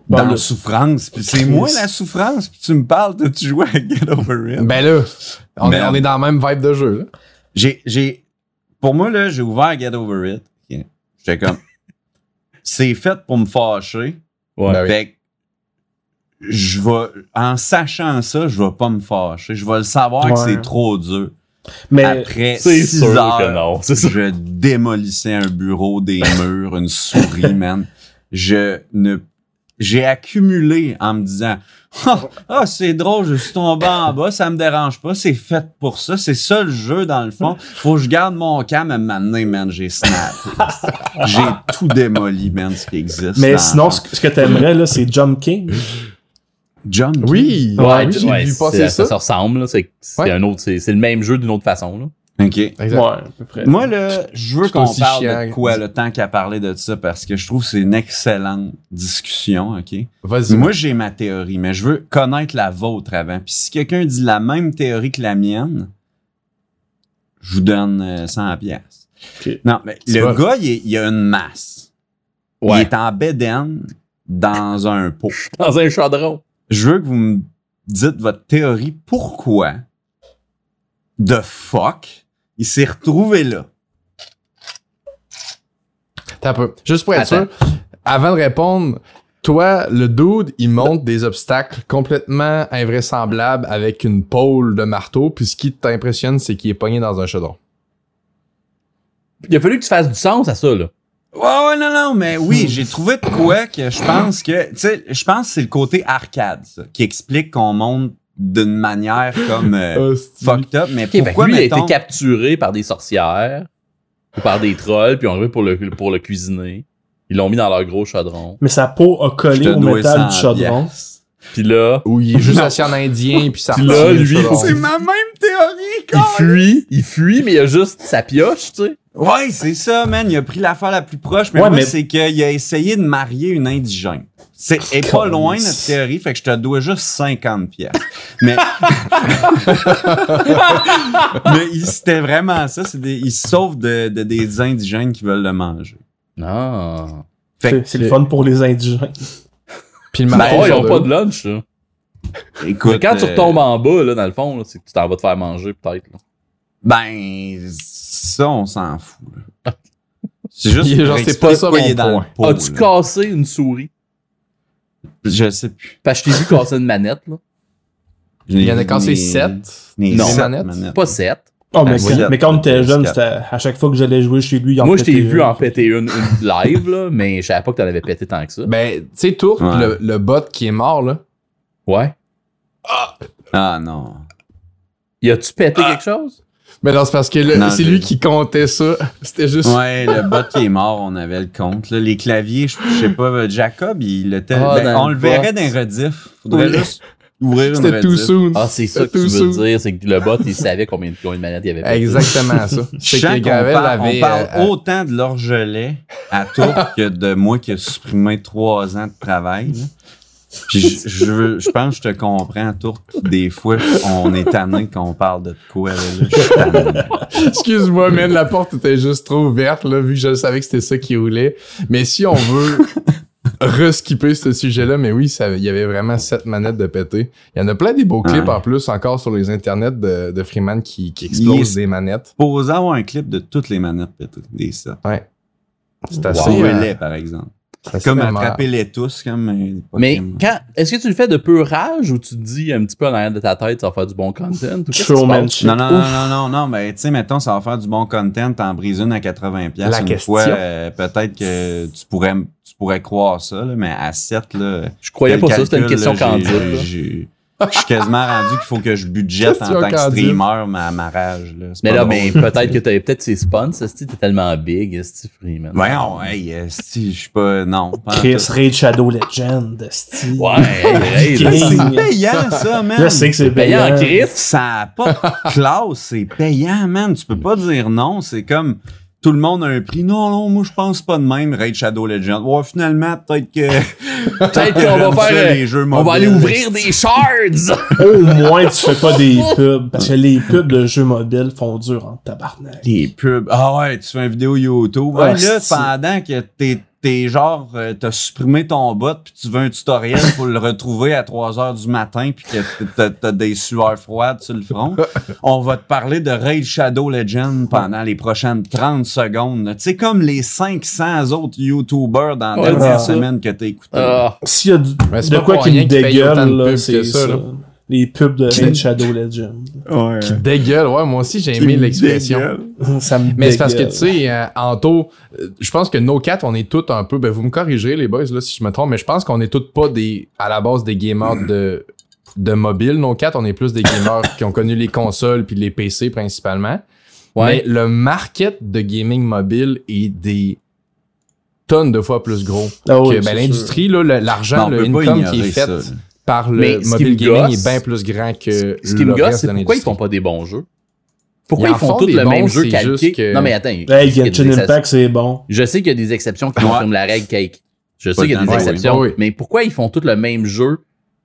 Bon, Dans la souffrance. Puis c'est moi la souffrance. Puis tu me parles de tu joues à Get Over It? Ben là, on, est, on est dans la même vibe de jeu. J'ai, j'ai, pour moi, là, j'ai ouvert Get Over It. J'étais comme, c'est fait pour me fâcher. Ouais. Ben oui. Fait que, je vais, en sachant ça, je vais pas me fâcher. Je vais le savoir que c'est trop dur. mais, Après C'est six sûr heures, que non, ça. je démolissais un bureau, des murs, une souris, man. Je ne, j'ai accumulé en me disant, ah, ah, c'est drôle, je suis tombé en bas, ça me dérange pas, c'est fait pour ça, c'est ça le jeu dans le fond. Faut que je garde mon cam à m'amener, man, j'ai snap. j'ai tout démoli, man, ce qui existe. mais sinon, ce que, ce que t'aimerais, là, c'est Jump King. Jump. Oui, Ouais, ouais, j'ai ouais, vu passer ça. ça. se ressemble. là. C'est un autre, c'est c'est le même jeu d'une autre façon. Là. OK. Exact. Ouais, à peu près. Moi, là, je veux qu'on parle chiant. de quoi le temps qu'à parler de ça parce que je trouve que c'est une excellente discussion, OK? Vas-y. Moi, j'ai ma théorie, mais je veux connaître la vôtre avant. Puis si quelqu'un dit la même théorie que la mienne, je vous donne euh, 100 pièces. Ok. Non, mais le vrai. gars, il, est- il a une masse. Il Ouais. est en bédaine dans un pot. Dans un chaudron. Je veux que vous me dites votre théorie. Pourquoi de fuck il s'est retrouvé là? T'as peu. Juste pour être Attends. sûr, avant de répondre, toi, le dude, il monte des obstacles complètement invraisemblables avec une pôle de marteau, puis ce qui t'impressionne, c'est qu'il est pogné dans un chaudron. Il a fallu que tu fasses du sens à ça. Là. Ouais, ouais, non, non, mais oui, j'ai trouvé de quoi que je pense que, tu sais, je pense que c'est le côté arcade, ça, qui explique qu'on monte d'une manière comme euh, fucked up, mais Ok, que pourquoi, lui, il a mettons, été capturé par des sorcières ou par des trolls, puis on arrivé pour le, pour le cuisiner. Ils l'ont mis dans leur gros chaudron. Mais sa peau a je collé te au dois métal du 100 chaudron. Puis là, Où il est juste assis en indien, puis ça Puis là, lui. C'est ma même théorie, il quoi! fuit, il fuit, mais il a juste sa pioche, tu sais. Ouais, c'est ça, man. Il a pris l'affaire la plus proche, mais Ouais, moi, mais- c'est qu'il a essayé de marier une indigène. C'est est pas loin notre théorie, fait que je te dois juste 50 pièces. Mais mais il- c'était vraiment ça, c'est des, il se sauve de, de des indigènes qui veulent le manger. Non. Que, c'est le fun pour les indigènes. Puis le Ben, matin, ouais, ils ont pas de lunch, là. écoute, Mais quand tu euh, retombes en bas, là, dans le fond, là, c'est que tu t'en vas te faire manger, peut-être. là. ben ça on s'en fout. là. C'est juste Il genre, c'est pas ça mon qu'il est dans point. le pot, As-tu là. cassé une souris? Je sais plus. Parce que je t'ai vu casser une manette, là. Il y en a cassé 7. Non. manettes. Pas sept. Oh, mais, Ah, quand- mais quand on était jeune, à chaque fois que j'allais jouer chez lui, il en Moi, je t'ai vu en péter une, une live, là, mais je savais pas que t'en avais pété tant que ça. Ben, tu sais, Tourte, Ouais. le, le bot qui est mort, là. Ouais. Ah non. Y a-tu pété quelque chose? Mais non, c'est parce que le- c'est lui qui comptait ça. C'était juste. Ouais, le bot qui est mort, on avait le compte. là. Les claviers, je sais pas, Jacob, il était. Ah, ben, on le le verrait les rediff. Faudrait Oui. juste ouvrir une C'était too soon. Ah, c'est ça que tu veux soon. dire, c'est que le bot, il savait combien de, combien de manettes il y avait. Exactement ça. C'est que qu'on Gravel parle, avait. on parle euh, autant de l'orgelet à tour que de moi qui a supprimé trois ans de travail. Puis je, je, veux- je pense que je te comprends, Tour. Des fois, on est tanné qu'on parle de quoi. Là, là. Je suis tanné. Excuse-moi, man, la porte était juste trop ouverte, là, vu que je savais que c'était ça qui roulait. Mais si on veut reskipper ce sujet-là, mais oui, il y avait vraiment sept manettes de pété. Il y en a plein des beaux clips Ouais. en plus encore sur les internets de, de Freeman qui, qui des manettes. Posez avoir un clip de toutes les manettes pétées, des sept. Ouais. C'est Wow. assez. Trouvez-les, euh, par exemple. Comme mémorable. attrapez-les tous, comme. Mais quand, est-ce que tu le fais de pur rage ou tu te dis un petit peu en arrière de ta tête, ça va faire du bon content? Ou qu'est-ce qui se Showman passe? shit. Non, non, non, non, non, non, mais tu sais, mettons, ça va faire du bon content, t'en brises une à 80$. piastres La une question. fois, euh, peut-être que tu pourrais, tu pourrais croire ça, là, mais à 7, là. Je croyais pas ça, c'était une question là, candide. Je suis quasiment rendu qu'il faut que je budgète en tant que streamer ma, ma rage, là. Mais là, mais peut-être que t'avais peut-être ses spawns, ça, t'es tellement big, Freeman? Voyons, hey, euh, si, je suis pas, non. Chris. Raid Shadow Legend, esti. Ouais, King. c'est- payant, ça, man. Je sais que c'est payant. Chris? Ça a pas de classe, c'est payant, man. Tu peux pas dire non. C'est comme tout le monde a un prix. Non, non, moi je pense pas de même. Raid Shadow Legend. Ouais, finalement, peut-être que. Peut-être qu'on va faire, les jeux euh, on va aller ouvrir des shards! Au moins, tu fais pas des pubs. Parce que les pubs de jeux mobiles font dur en tabarnak. Les pubs. Ah ouais, tu fais une vidéo YouTube. Ouais, là, pendant que t'es, t'es genre, euh, t'as supprimé ton bot puis tu veux un tutoriel pour le retrouver à 3 heures du matin puis que t'as, t'as des sueurs froides sur le front, on va te parler de Raid Shadow Legend pendant les prochaines 30 secondes. Tu sais, comme les 500 autres YouTubers dans la Ouais, dernière semaine que t'as écouté. Ah, S'il y a du- de quoi qui me dégueule, c'est ça. Les pubs de Raid Shadow Legend. Ouais. Qui dégueule. Ouais, moi aussi, j'ai aimé l'expression. ça me Mais c'est parce que, tu sais, euh, Anto, euh, je pense que nos quatre, on est tous un peu, ben vous me corrigez les boys là si je me trompe, mais je pense qu'on est tous pas des, à la base des gamers de, de mobile. Nos quatre, on est plus des gamers qui ont connu les consoles puis les PC principalement. ouais. Mais le market de gaming mobile est des tonnes de fois plus gros. Ah oui, que, ben, l'industrie, Ben, l'argent, on le income qui est fait ça. Par le Mais mobile gaming gosse- est bien plus grand que Ce qui le me gosse, reste c'est pourquoi ils font pas des bons jeux? Pourquoi Ils font font tous le même jeu calqué? que- Non, mais attends. je Hey, sais qu'il y a des Genshin exceptions. Impact, c'est bon. Je sais qu'il y a des exceptions qui confirment la règle cake. Je sais qu'il y a des exceptions. oui. Mais pourquoi ils font tous le même jeu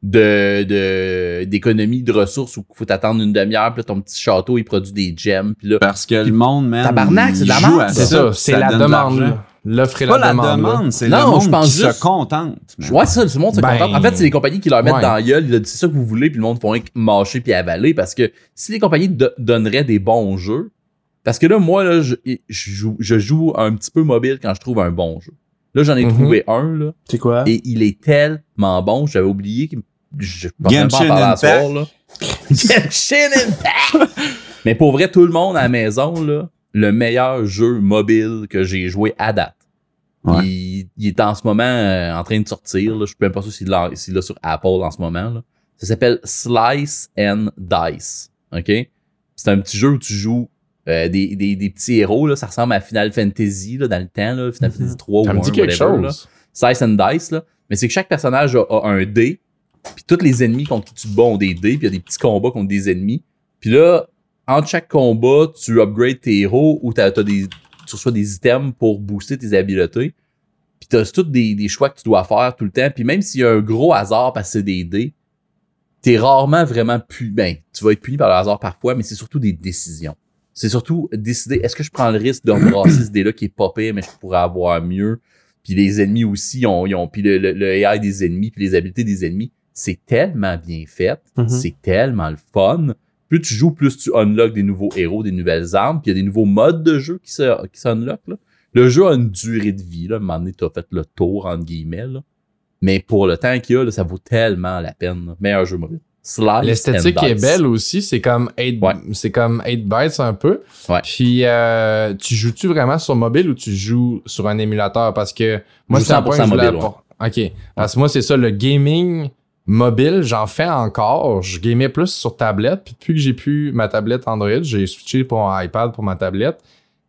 de, de, d'économie de ressources où il faut t'attendre une demi-heure, puis là, ton petit château, il produit des gems, puis là, Parce que le monde, man. Tabarnak, c'est de la à C'est ça, c'est la demande. L'offre et la la demande. c'est le monde je pense qui juste- se contente. Ouais, c'est ça, le monde se Ben, contente. En fait, c'est les compagnies qui leur mettent ouais. dans la gueule, ils disent c'est ça que vous voulez, puis le monde font mâcher puis avaler, parce que si les compagnies do- donneraient des bons jeux, parce que là, moi, là, je, je joue, je joue un petit peu mobile quand je trouve un bon jeu. Là, j'en ai Mhm. trouvé un, là, C'est quoi? et il est tellement bon, j'avais oublié que je pensais même pas en Genshin parler à Impact. soir, là. Genshin Impact! Mais pour vrai, tout le monde à la maison, là, le meilleur jeu mobile que j'ai joué à date, Ouais. Il, il est en ce moment euh, en train de sortir. Là. Je suis même pas sûr s'il l'a s'il l'a sur Apple en ce moment. Là. Ça s'appelle Slice and Dice. OK? C'est un petit jeu où tu joues euh, des, des, des petits héros. Là. Ça ressemble à Final Fantasy là, dans le temps. Là. Final Fantasy 3 Ça ou me 1, dit quelque whatever, là. chose. Slice and Dice, là. Mais c'est que chaque personnage a, a un dé. Puis tous les ennemis contre qui tu te bats ont des dés. Puis il y a des petits combats contre des ennemis. Puis là, entre chaque combat, tu upgrades tes héros ou t'as, t'as des, tu reçois des items pour booster tes habiletés. Puis t'as tous des, des choix que tu dois faire tout le temps. Puis même s'il y a un gros hasard parce que c'est des dés, t'es rarement vraiment puni. Ben, tu vas être puni par le hasard parfois, mais c'est surtout des décisions. C'est surtout décider, est-ce que je prends le risque de brasser ce dé-là qui est pas pire, mais je pourrais avoir mieux? Puis les ennemis aussi, ils ont, ils ont puis le, le, le AI des ennemis, puis les habiletés des ennemis, c'est tellement bien fait, Mhm. c'est tellement le fun. Plus tu joues, plus tu unlocks des nouveaux héros, des nouvelles armes, puis il y a des nouveaux modes de jeu qui se, qui s'unlockent. là. Le jeu a une durée de vie. Là. À un moment donné, t'as fait le tour, entre guillemets. Là. Mais pour le temps qu'il y a, là, ça vaut tellement la peine. là. Meilleur jeu mobile. Slice L'esthétique est belle aussi, c'est comme 8 Ouais. c'est comme 8 bytes un peu. Ouais. Puis euh, tu joues-tu vraiment sur mobile ou tu joues sur un émulateur? Parce que moi c'est un point que 100% je voulais mobile, OK. Parce que moi c'est ça le gaming mobile, j'en fais encore, je gamais plus sur tablette puis depuis que j'ai pu ma tablette Android, j'ai switché pour un iPad pour ma tablette.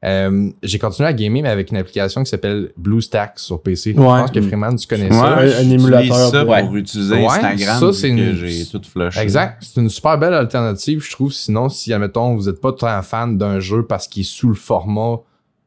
Euh, j'ai continué à gamer mais avec une application qui s'appelle BlueStacks sur PC. Je Ouais. pense que Freeman tu connais ça. un émulateur ça pour Ouais. utiliser Ouais, Instagram ça, c'est une- j'ai tout flush. Exact. C'est une super belle alternative, je trouve. Sinon, si, admettons, vous n'êtes pas très fan d'un jeu parce qu'il est sous le format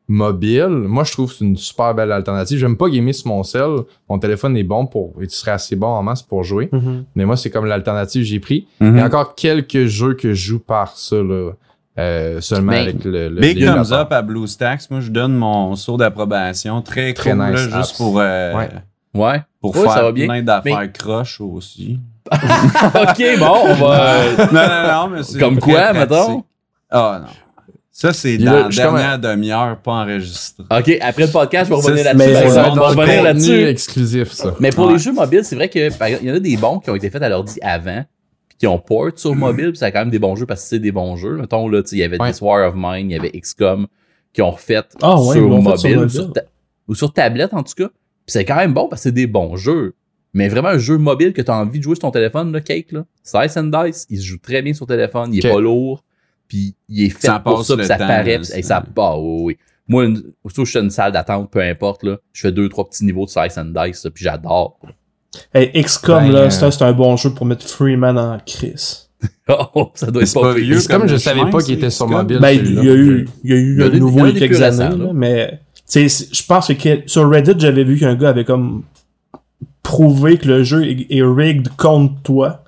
mobile, moi, je trouve que c'est une super belle alternative. J'aime pas gamer sur mon cell. Mon téléphone est bon pour, il serait assez bon en masse pour jouer. Mhm. Mais moi, c'est comme l'alternative que j'ai pris. Mhm. Il y a encore quelques jeux que je joue par ça, là. euh, seulement Mais- avec le, le Big thumbs up à BlueStacks. Moi, je donne mon saut d'approbation. Très, Très cool, nice là, juste pour, euh, Ouais. Ouais. pour Ouais, ça faire va bien. plein d'affaires croches aussi. OK, bon, on va... non, non, non, mais c'est Comme très quoi, pratique. mettons? Ah, non. Ça, c'est dans a- la dernière demi-heure, pas enregistré. OK, après le podcast, je vais Ça, revenir là-dessus. ça on va revenir là-dessus. exclusif, ça. Mais pour Ouais. les jeux mobiles, c'est vrai que il y en a des bons qui ont été faits à l'ordi avant, puis qui ont port sur mobile, puis c'est quand même des bons jeux parce que c'est des bons jeux. Mettons, là, tu sais, il y avait Ouais. This War of Mine, il y avait XCOM qui ont refait Ah ouais, sur, fait mobile, sur ou mobile. sur ta- ou sur tablette en tout cas. Puis c'est quand même bon parce que c'est des bons jeux. Mais vraiment un jeu mobile que tu as envie de jouer sur ton téléphone, là, Cake, là. Slice and Dice, il se joue très bien sur téléphone, il est pas lourd, puis il est fait Ça pour passe ça, puis ça temps, paraît, puis- ça part, oui, oui. Moi, une, surtout que je suis dans une salle d'attente, peu importe, là, je fais deux, trois petits niveaux de Slice and Dice, là, puis j'adore. Hey, XCOM, Ben, là, euh, ça, c'est un bon jeu pour mettre Freeman en crise. Oh, ça doit être pas vieux C'est comme comme je savais chemin, pas qu'il était sur mobile. Ben, il y a eu, il y a eu un nouveau il y a quelques années, là. mais tu sais, je pense que sur Reddit, j'avais vu qu'un gars avait comme prouvé que le jeu est, est rigged contre toi.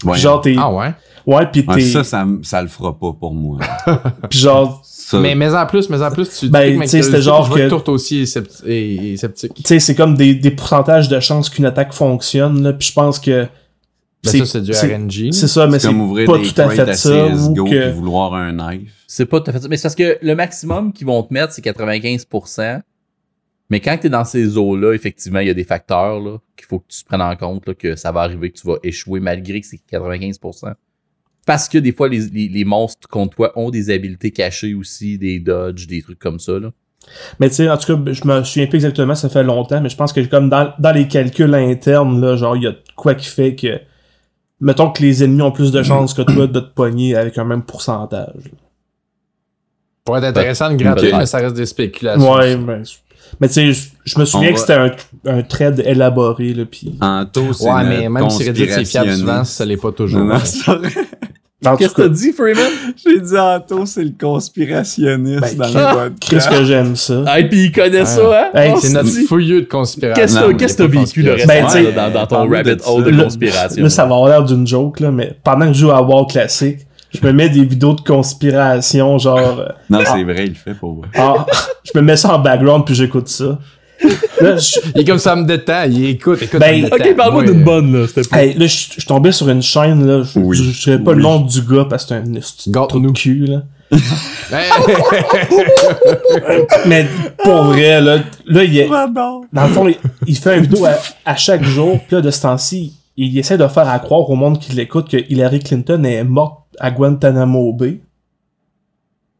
Puis Ouais. genre, t'es. Ah ouais? Ouais, pis Ouais, t'es. ça, ça, ça le fera pas pour moi. Pis genre, Ça, Mais, mais en plus, mais en plus, tu Ben, dis tu sais, c'était genre que- Tourte aussi est scepti- est- est sceptique. tu sais, c'est comme des, des pourcentages de chances qu'une attaque fonctionne, là. Pis je pense que. Ben, ça, c'est du RNG. C'est ça, mais c'est pas tout à fait à ça. Ou que... puis vouloir un knife. C'est pas tout à fait ça. Mais c'est parce que le maximum qu'ils vont te mettre, c'est 95%. Mais quand tu es dans ces eaux-là, effectivement, il y a des facteurs là, qu'il faut que tu prennes en compte, là, que ça va arriver, que tu vas échouer malgré que c'est 95%. Parce que des fois, les, les, les monstres contre toi ont des habiletés cachées aussi, des dodges, des trucs comme ça. Là. Mais tu sais, en tout cas, je me souviens plus exactement, ça fait longtemps, mais je pense que comme dans, dans les calculs internes, là, genre, il y a quoi qui fait que. Mettons que les ennemis ont plus de chances que toi de te pogner avec un même pourcentage. là. Pour être intéressant de gratter, mais ça reste des spéculations. Ouais, mais. Mais tu sais, je- me souviens On que c'était un, un trade élaboré, là, pis. Anto, c'est Ouais, mais même si Reddit c'est fiable souvent, ça l'est pas toujours. Non, non. En Qu'est-ce que t'as dit, Freeman? J'ai dit Anto, c'est le conspirationniste Ben, dans le podcast. Qu'est-ce que j'aime ça? Ah, et puis il connaît Ah. ça, hein? Hey, C'est notre fouilleux de conspiration. Qu'est-ce que mais qu'est-ce que t'as vécu le Ben, dans, dans ton rabbit hole de conspiration? Là, ça va avoir l'air d'une joke, là, mais pendant que je joue à WoW classique, je me mets des vidéos de conspiration, genre, euh, Non, c'est vrai, il le fait pour vrai. ah, je me mets ça en background puis j'écoute ça. Là, je, Il est comme ça me détend, il écoute, écoute. Ben, ça me détend. Ok, parle-moi Moi, d'une euh, bonne, là, hey, là, je, je tombais sur une chaîne, là, je, Oui. je, dirais pas le nom du gars parce que c'est un esti de cul, là. Hey, Mais pour vrai, là, là, il est, dans le fond, il, il fait une vidéo à, à chaque jour, puis là, de ce temps-ci, il essaie de faire à croire au monde qui l'écoute que Hillary Clinton est morte à Guantanamo Bay.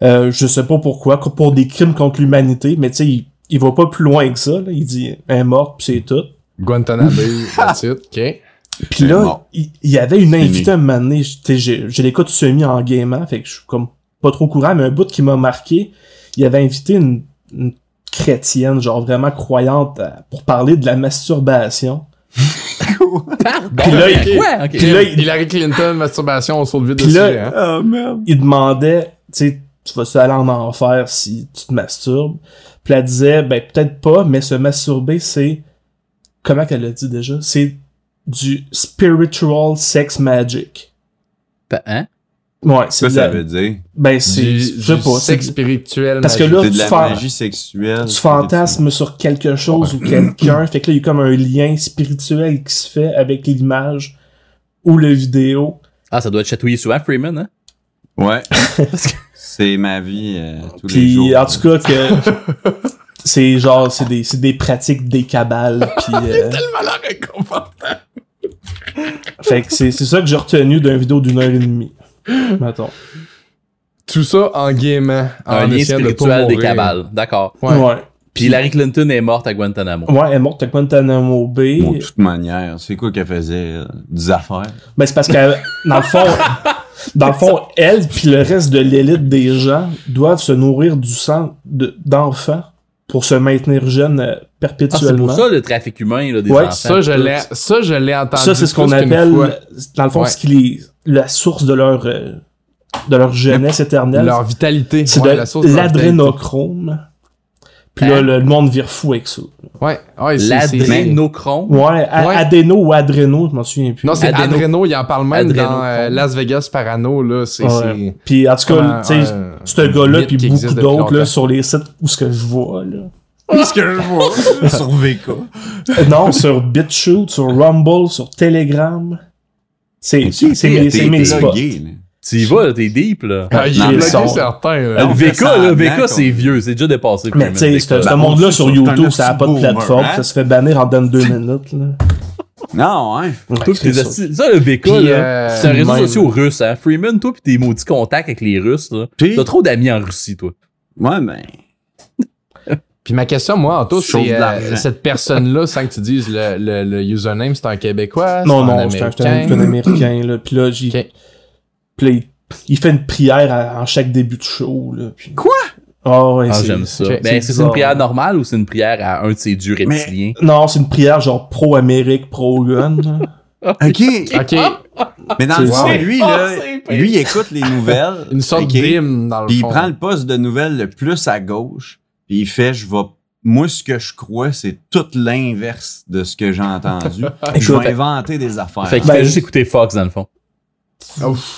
Euh, je sais pas pourquoi, pour des crimes contre l'humanité, mais tu sais, il, il va pas plus loin que ça. Là. Il dit, elle est morte, pis c'est tout. Guantanamo, that's it. OK. Puis là, mort. il il y avait une invitée à un moment donné, j'ai j'ai l'écoute semi en gamant, fait que je suis comme pas trop courant, mais un bout qui m'a marqué, il avait invité une, une chrétienne, genre vraiment croyante, à- pour parler de la masturbation. Pardon. Puis là, il- Ouais, ok. Puis là, il- Hillary Clinton, masturbation au saut de vide Puis là- hein. Oh merde. il demandait, tu sais, tu vas-tu aller en enfer si tu te masturbes? Puis elle disait, ben peut-être pas, mais se masturber, c'est... Comment qu'elle a dit déjà? C'est du spiritual sex magic. Pa- Hein? Ouais, c'est Ça, ça la- veut dire? Ben c'est... Je sais pas. c'est- sexe spirituel. Parce que là, de tu la fan- magie sexuelle. tu fantasmes sur quelque chose ou quelqu'un, fait que là, il y a comme un lien spirituel qui se fait avec l'image ou le vidéo. Ah, ça doit être chatouillé souvent, Freeman, hein? Ouais. C'est ma vie euh, tous les Puis jours. en tout cas que c'est genre c'est des c'est des pratiques des cabales puis euh, tellement la réconfortant. fait que c'est c'est ça que j'ai retenu d'une vidéo d'une heure et demie. Mettons. Tout ça en gamant. Un en lien essayant de spirituel des cabales. D'accord. Ouais. Ouais. Puis Hillary Clinton est morte à Guantanamo. Ouais, elle est morte à Guantanamo Bay. Bon, de toute manière, c'est quoi qu'elle faisait? euh, Des affaires? Ben c'est parce que dans le fond dans le fond elle puis le reste de l'élite des gens doivent se nourrir du sang de- d'enfants pour se maintenir jeunes euh, Ah, c'est perpétuellement. pour ça le trafic humain là, des Ouais, enfants. Ça, je l'ai, ça, je l'ai entendu. Ça, c'est ce qu'on appelle, dans le fond, Ouais. ce qui est la source de leur, euh, de leur jeunesse éternelle. Leur vitalité. C'est Ouais, de la source de leur l'adrénochrome. Puis là, le, le monde vire fou avec ça. Ouais, ouais, c'est, c'est- L'adrénochrome. Ouais, adéno ou adréno, je m'en souviens plus. Non, c'est Adreno- Adreno, il en parle même Adreno- dans euh, Las Vegas Parano, là. C'est, Ouais. c'est Puis en tout cas, tu sais, un ce gars-là, puis beaucoup d'autres, là, sur les sites où ce que je vois, là. Qu'est-ce que je vois? Sur VK. Non, sur BitChute, sur Rumble, sur Telegram. C'est, c'est, c'est T'es- mes, spots. Tu y vas, là, t'es deep, là. Ah, il Non, est mais certain, là. Le VK, là, VK, c'est vieux, c'est déjà dépassé. Mais tu sais, ce monde-là on sur YouTube, ça n'a pas de plateforme, hein? ça se fait bannir en dans deux minutes, là. Non, hein? Ouais, Toi, pis c'est tes ça. ça, le VK, euh, c'est un réseau même. social russe, hein. Freeman, toi, pis tes maudits contacts avec les Russes, là. T'as trop d'amis en Russie, toi. Ouais, ben. Puis ma question, moi, en tout, Chauffe c'est euh, cette personne-là, sans que tu dises le, le, le username, c'est un Québécois, Non, non, c'est un, un- Américain? c'est un Américain, là. Puis là, j'ai... Ok. Puis là, il, il fait une prière à- en chaque début de show, là. Puis... Quoi? Ah ouais, Ah, c'est... j'aime ça. Ben, c'est est-ce que c'est une prière normale ou c'est une prière à un de ces dieux Mais- reptiliens? Non, c'est une prière genre pro-Amérique, pro-gun. là. OK. OK. Mais dans le fond, lui, Ah, là, lui, il écoute les nouvelles. Une sorte OK? d'hymne, dans le Puis il fond. prend le poste de nouvelles le plus à gauche. Puis il fait, je vais. Moi, ce que je crois, c'est tout l'inverse de ce que j'ai entendu. je vais inventer des affaires. Fait qu'il Ben, fait juste écouter Fox, dans le fond.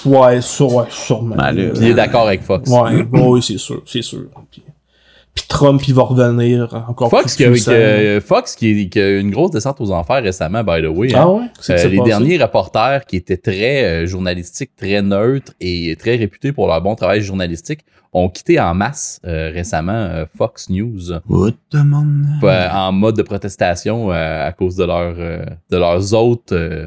Ouais, sur, ouais, sûrement. Ben, là, il est d'accord avec Fox. Ouais, ouais, oui, c'est sûr, c'est sûr. Puis, puis Trump, il va revenir encore Fox, plus qui a, a- Fox qui, a- qui a eu une grosse descente aux enfers récemment, by the way. hein. Ah ouais? C'est que Euh, c'est les passé? derniers reporters qui étaient très euh, journalistiques, très neutres et très réputés pour leur bon travail journalistique ont quitté en masse euh, récemment euh, Fox News What the man? euh, en mode de protestation euh, à cause de, leur, euh, de leurs autres euh,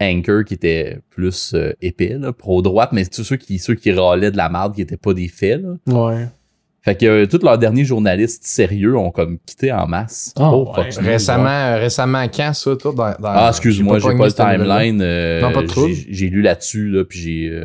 anchors qui étaient plus euh, épais, pro-droite, mais tous ceux qui, ceux qui râlaient de la merde qui étaient pas des faits. Là. Ouais. Fait que euh, tous leurs derniers journalistes sérieux ont comme quitté en masse. Ah, ouais. Fox News, Récemment, ouais. récemment, quand ça, toi? Dans, dans- Ah, excuse-moi, j'ai pogné pas le timeline. euh, Non, pas de j'ai- J'ai lu là-dessus, là, puis j'ai.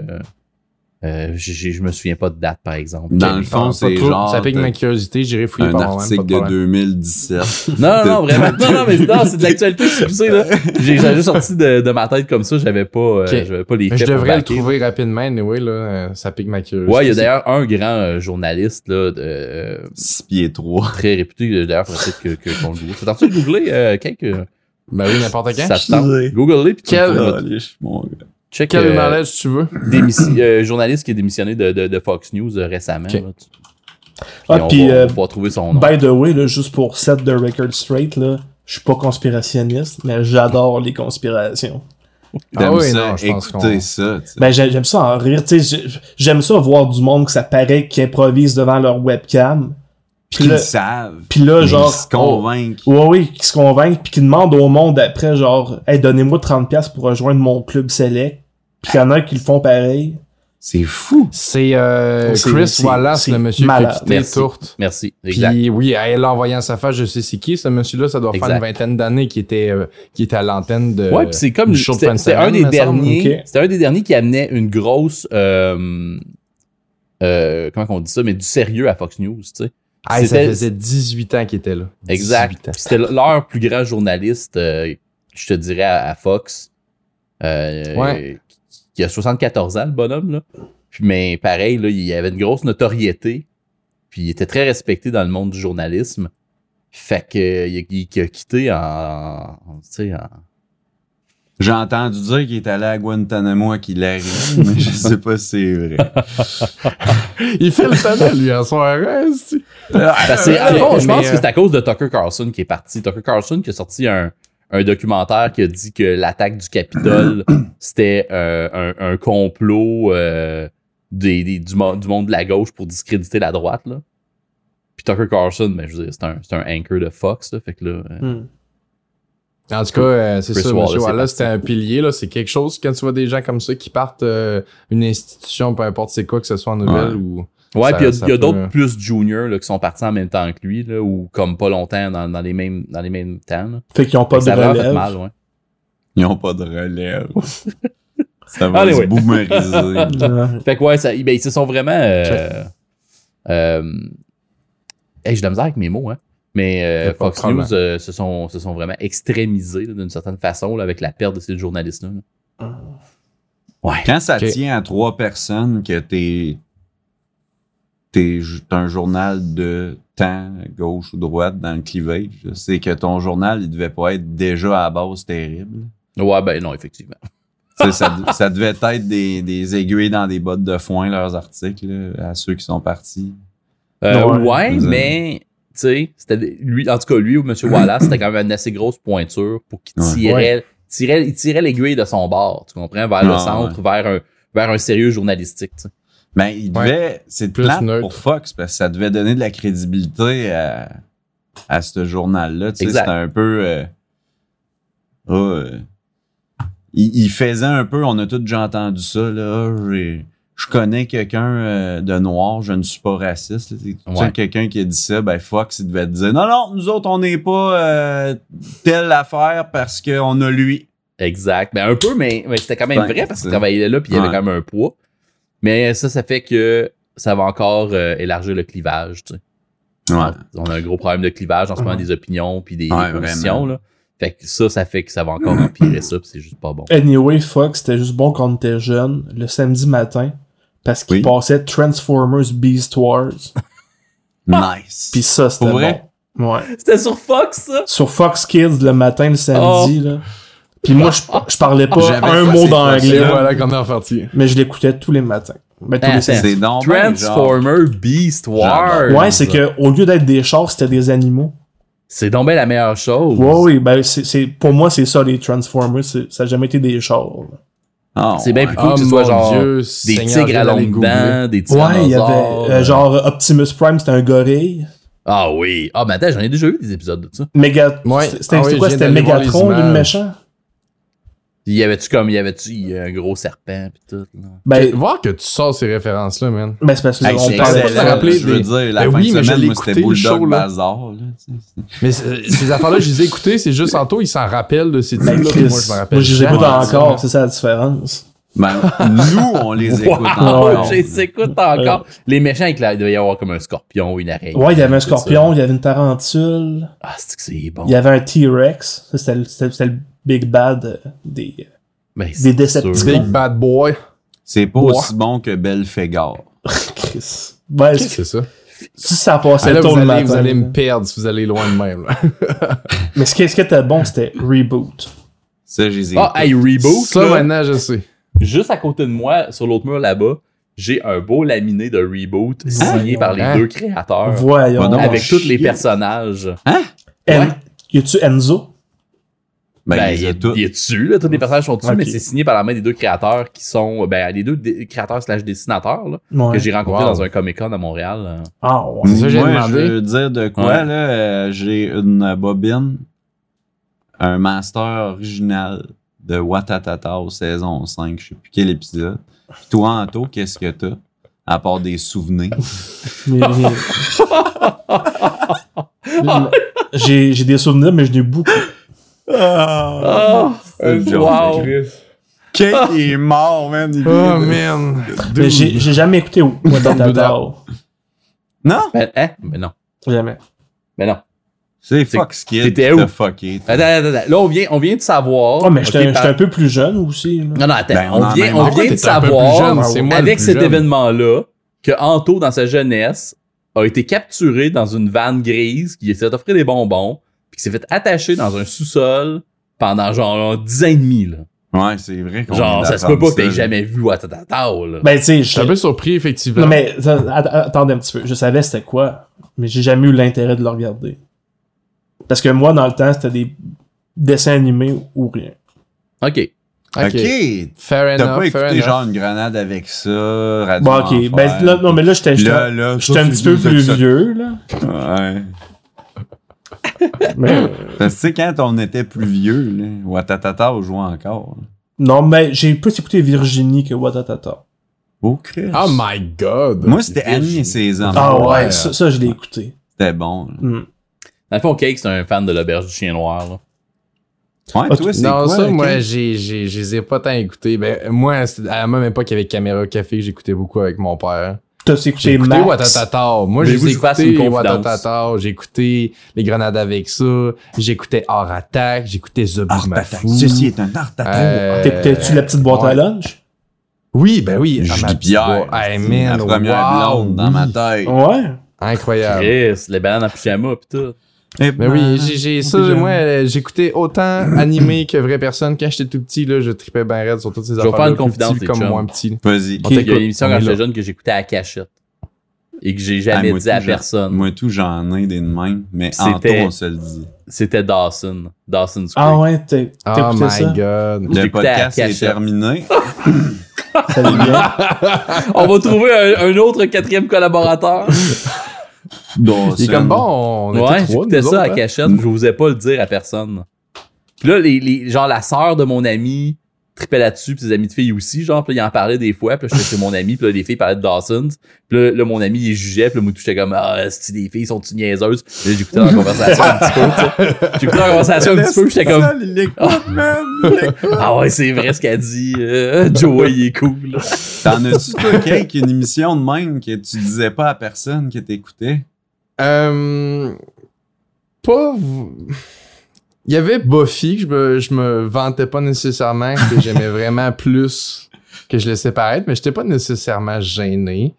Euh, euh, j'ai- j'ai- je me souviens pas de date, par exemple. Dans le fond, c'est genre. Ça pique ma curiosité, j'irai fouiller un par article de de problème. 2017. Non, non, non, vraiment. Non, non, mais non, c'est de l'actualité, c'est poussé, là. J'ai j'ai juste sorti de, de ma tête comme ça, j'avais pas, euh, Ok. j'avais pas les Mais faits je devrais le trouver rapidement, anyway, là. euh, Ça pique ma curiosité. Ouais, il y a d'ailleurs un grand euh, journaliste, là, de, euh, 6 pieds 3. très réputé, euh, d'ailleurs, peut-être que, que, qu'on le google. T'as-tu de googler, euh, quelques, Ben oui, n'importe quand. ça te tente? Google-les, puis tu. Check, Quel euh, knowledge tu veux? démissi- euh, journaliste qui est démissionné de, de, de Fox News euh, récemment. Là. Tu- Ah, on, puis, va, euh, on va trouver son nom. By the way, là, juste pour set the record straight, là, je suis pas conspirationniste, mais j'adore les conspirations. Ah oui, ça, non, je pense écouter qu'on- ça. Ben, j'ai- j'aime ça en rire, tu sais, j'ai- j'aime ça voir du monde que ça paraît qui improvise devant leur webcam. Puis Puis qu'ils là, savent. puis là, Ils genre, se convainquent. oh, ouais, oui, qui se convainquent, puis qui demandent au monde après, genre, hey, donnez-moi 30$ pour rejoindre mon club select. Puis il y en a qui le font pareil. C'est fou. C'est euh, Chris Wallace, le monsieur malade. qui a quitté Merci. Tourte. Merci. Exact. Puis oui, elle, en voyant sa face, je sais c'est qui, ce monsieur-là, ça doit faire une vingtaine d'années qu'il était, euh, qui était à l'antenne de. Ouais, puis c'est comme c'était un des derniers, c'était un des derniers qui amenait une grosse euh, euh, comment qu'on dit ça, mais du sérieux à Fox News, tu sais. Ah, ça faisait 18 ans qu'il était là. Exact. 18 ans. Puis C'était leur plus grand journaliste, euh, je te dirais, à, à Fox. Euh, Ouais. Qui a 74 ans, le bonhomme, là. Puis, mais pareil, là, il avait une grosse notoriété. Puis il était très respecté dans le monde du journalisme. Fait que euh, il, a- il a quitté en, en- tu sais, en- J'ai entendu dire qu'il est allé à Guantanamo à qu'il arrive, mais je sais pas si c'est vrai. Il fait le talent, lui, en soirée. que, à Ok, fond, je pense euh, que c'est à cause de Tucker Carlson qui est parti. Tucker Carlson qui a sorti un, un documentaire qui a dit que l'attaque du Capitole, c'était euh, un, un complot euh, des, des- du, mo- du monde de la gauche pour discréditer la droite. Là. Puis Tucker Carlson, ben, je veux dire, c'est un, un anchor de Fox. Là, fait que là, euh, Hmm. En tout cas, c'est ça, M. Wallace, c'était un pilier. C'est quelque chose quand tu vois des gens comme ça qui partent euh, une institution, peu importe c'est quoi, que ce soit en nouvelle Ouais. ou. Ouais, Ça- puis il y a- peut- d'autres plus juniors là, qui sont partis en même temps que lui, là, ou comme pas longtemps dans, dans les mêmes dans les mêmes temps. Là. Fait qu'ils ont pas que de relève. Ils ont pas de relève. Ça va se ouais. boomeriser. Fait que ouais, ça, ben, ils se sont vraiment. Euh, euh, hey, j'ai de la misère avec mes mots, hein. Mais euh, pas Fox problème. News euh, se, sont, se sont vraiment extrémisés d'une certaine façon là, avec la perte de ces journalistes-là. là. Ouais. Quand ça tient à trois personnes que t'es t'es un journal de temps, gauche ou droite dans le cleavage, c'est que ton journal, il devait pas être déjà à la base terrible. Ouais, ben non, effectivement. Ça, ça devait être des, des aiguilles dans des bottes de foin, leurs articles, là, à ceux qui sont partis. Euh, Ouais. mais tu sais, lui, en tout cas, lui ou M. Wallace, c'était quand même une assez grosse pointure pour qu'il Ouais. tirait, tirait, il tirait l'aiguille de son bord, tu comprends, vers le Ah, centre, vers un, vers un sérieux journalistique. tu sais. Ben, il devait. C'est Plus plate pour Fox parce que ça devait donner de la crédibilité à, à ce journal-là. Tu sais, c'était un peu. euh, ah, euh, il, il faisait un peu, on a tous déjà entendu ça, là. j'ai- Je connais quelqu'un euh, de noir, je ne suis pas raciste. Ouais. quelqu'un qui a dit ça, ben Fox, il devait te dire Non, non, nous autres, on n'est pas euh, telle affaire parce qu'on a lui. Exact. Ben, un peu, mais, mais c'était quand même Ben, vrai parce qu'il travaillait là puis il y avait quand même un poids. Mais ça, ça fait que ça va encore euh, élargir le clivage, tu sais. Ouais. On a un gros problème de clivage en ce moment, des opinions puis des, Ouais, des positions, là. Fait que ça, ça fait que ça va encore empirer ça puis c'est juste pas bon. Anyway, Fox, c'était juste bon quand on était jeune, le samedi matin, parce qu'il Oui. passait Transformers Beast Wars. Nice. Pis ça, c'était bon. Ouais. C'était sur Fox, ça? Sur Fox Kids le matin, le samedi, Oh. là. Puis moi, je, je parlais pas J'avais un pas mot d'anglais, voilà qu'on est reparti. mais je l'écoutais tous les matins. Ben, tous Ah, les attends. samedis. c'est donc ben, genre- Transformer Beast Wars. Ouais, c'est que au lieu d'être des chars, c'était des animaux. C'est donc bien la meilleure chose. Ouais, oui, ben c'est, c'est- pour moi, c'est ça, les Transformers. c'est- ça n'a jamais été des chars. là. Ah, C'est bien ouais. plus cool Oh que ce soit mon genre Dieu, des tigres à longues dents, des Ouais, tyrannosaures. il y avait euh, genre Optimus Prime, c'était un gorille. Ah oui. Ah, mais attends, j'en ai déjà eu des épisodes de ça. Ouais. C'était, c'était Ah oui, quoi? je viens C'était d'aller voir Megatron, le images. méchant? Il y avait-tu comme, il y avait-tu un gros serpent pis tout, là? Ben, Voir que tu sors ces références-là, man. ben c'est parce que Hey, on pas te rappeler je veux des- dire, la Ben fin oui, de semaine, moi, c'était le Bulldog show, là. Bazar. Là, tu sais. Mais euh, ces affaires-là, je les ai écoutées, c'est juste Anto, il s'en rappelle de ces Ben, titres-là, puis moi, je me rappelle. moi, je les écoute encore, c'est ça la différence. Ben, nous, on les écoute Wow, encore. je les écoute encore. Les méchants, avec la- il devait y avoir comme un scorpion ou une araignée. Ouais, il y avait un scorpion, il y avait une tarentule, Ah, c'est que c'est bon. il y avait un T-Rex. C'était le Big Bad euh, des... Ben, des c'est Decepticons. sûr. Big Bad Boy. C'est pas aussi bon que Belphégor. Chris. Ben, Qu'est-ce que si c'est ça? si ça passait Ah, là, vous le allez, matin. vous allez me perdre si vous allez loin de même. Mais ce qui, ce qui était bon, c'était Reboot. Ça, je les ai Ah, hey, Reboot, ça, là, maintenant, je sais. juste à côté de moi, sur l'autre mur là-bas, j'ai un beau laminé de Reboot signé par les Hein? deux créateurs. Voyons. Avec tous les personnages. En- Ouais. Y a-tu Enzo? Ben, Ben, il, ont tous. il est dessus, là, tous les personnages sont dessus, mais c'est signé par la main des deux créateurs qui sont, ben, les deux créateurs slash dessinateurs, là, Ouais. que j'ai rencontrés Wow. dans un Comic-Con à Montréal. Ah, ouais. C'est ça que j'ai demandé. je veux dire de quoi, Ouais. là. euh, j'ai une bobine, un master original de Watatata au saison 5, je sais plus quel épisode. Puis toi, Anto, qu'est-ce que t'as? À part des souvenirs? Mais- j'ai j'ai des souvenirs, mais je n'ai beaucoup. Ah, C'est le joke. wow. Kate il est mort, man. il Oh man. Mais j'ai j'ai jamais écouté Watatata. Non? Ben, hein? Ben non. Jamais. Ben non. C'est C'est- Fox Kid. t'étais où? fucké. Attends, attends, attends. Là, on vient, on vient de savoir. Oh, mais j'étais Ok, un- par- j'étais un peu plus jeune aussi. là. Non, non, attends. Ben, on on, en vient, on vient de savoir, jeune, c'est moi le avec cet jeune. événement-là, que Anto, dans sa jeunesse, a été capturé dans une vanne grise qui s'est offert des bonbons, puis qui s'est fait attacher dans un sous-sol pendant genre 10 ans et demi, là. Ouais, c'est vrai qu'on Genre, ça se peut pas que t'aies ça, jamais vu Watatata, là. Ben, tu sais, Je suis un peu surpris, effectivement. Non, mais attendez un petit peu. Je savais c'était quoi, mais j'ai jamais eu l'intérêt de le regarder. Parce que moi, dans le temps, c'était des dessins animés ou rien. OK. Ok. Fair T'as enough, pas fair écouté enough. genre une grenade avec ça, Radio Bon, ok. Ben, là, non, mais là, j'étais j'étais- un petit peu plus vieux, là. Ouais. Mais, Parce que tu sais, quand on était plus vieux, là, Watatata, on jouait encore. là. non, mais j'ai plus écouté Virginie que Watatata. Oh, Chris. Oh my god. Moi, c'était Annie et ses enfants. Ah ouais, ouais. ça, ça, je l'ai écouté. C'était bon. là. Hmm. Dans le fond, Cake, c'est un fan de l'auberge du chien noir, là. Ouais, Ah, toi, c'est Non, quoi? ça, moi, j'ai, j'ai, je les ai pas tant écoutés. Ben, moi, à la même époque avec Caméra Café que j'écoutais beaucoup avec mon père. T'as J'ai écouté écouté Max? Watatata. Moi, j'ai écouté. Watatata. J'ai écouté Les Grenades avec ça. J'écoutais Art Attack. J'écoutais The Art Big. Ceci est un art attack. Euh, T'écoutais-tu la petite boîte à lunch? Oui, ben oui. Julie Pierre. Hey, man, la première wow, blonde dans oui. ma tête. Ouais. Incroyable. Chris, les bananes en pyjama, pis tout. Eh Mais ben, oui, j'ai, j'ai ça, moi, euh, j'écoutais autant animé que vraie personne. Quand j'étais tout petit, là, je tripais bien raide sur toutes ces vais affaires. faire une confidence, comme chums. moins petit. Vas-y. Il y a une émission on quand j'étais jeune que j'écoutais à cachette. Et que j'ai Ah, jamais moi dit à tout, j'en- personne. Moi, tout, j'en ai des de même. Mais en C'était- tout, on se le dit. C'était Dawson. Dawson's Creek. Ah ouais, t'as Oh my ça? god. Le podcast est terminé. On va trouver un, un autre quatrième collaborateur. Dawson. Il est comme bon, on était ouais, trois, j'écoutais nous ça à hein. cachette. Je n'osais pas le dire à personne. Puis là, les, les, genre, la sœur de mon ami tripait là-dessus, puis ses amis de filles aussi, genre, puis là, il en parlait des fois, puis là, j'étais chez mon ami, puis là, les filles parlaient de Dawson. Puis là, là, mon ami, il jugeait, puis là, moi, tout, j'étais comme, ah, si les filles sont-tu niaiseuses? Puis là, j'écoutais la conversation un petit peu, tu sais. J'écoutais la conversation un petit peu, puis j'étais comme, l'écoute. ah ouais, c'est vrai ce qu'elle dit. Euh, Joey, il est cool. T'en as-tu, toi, Kate, une émission de même que tu disais pas à personne que t'écoutais? Euh, pas. Il y avait Buffy que je me, je me vantais pas nécessairement, que j'aimais vraiment plus que je laissais paraître, mais j'étais pas nécessairement gêné.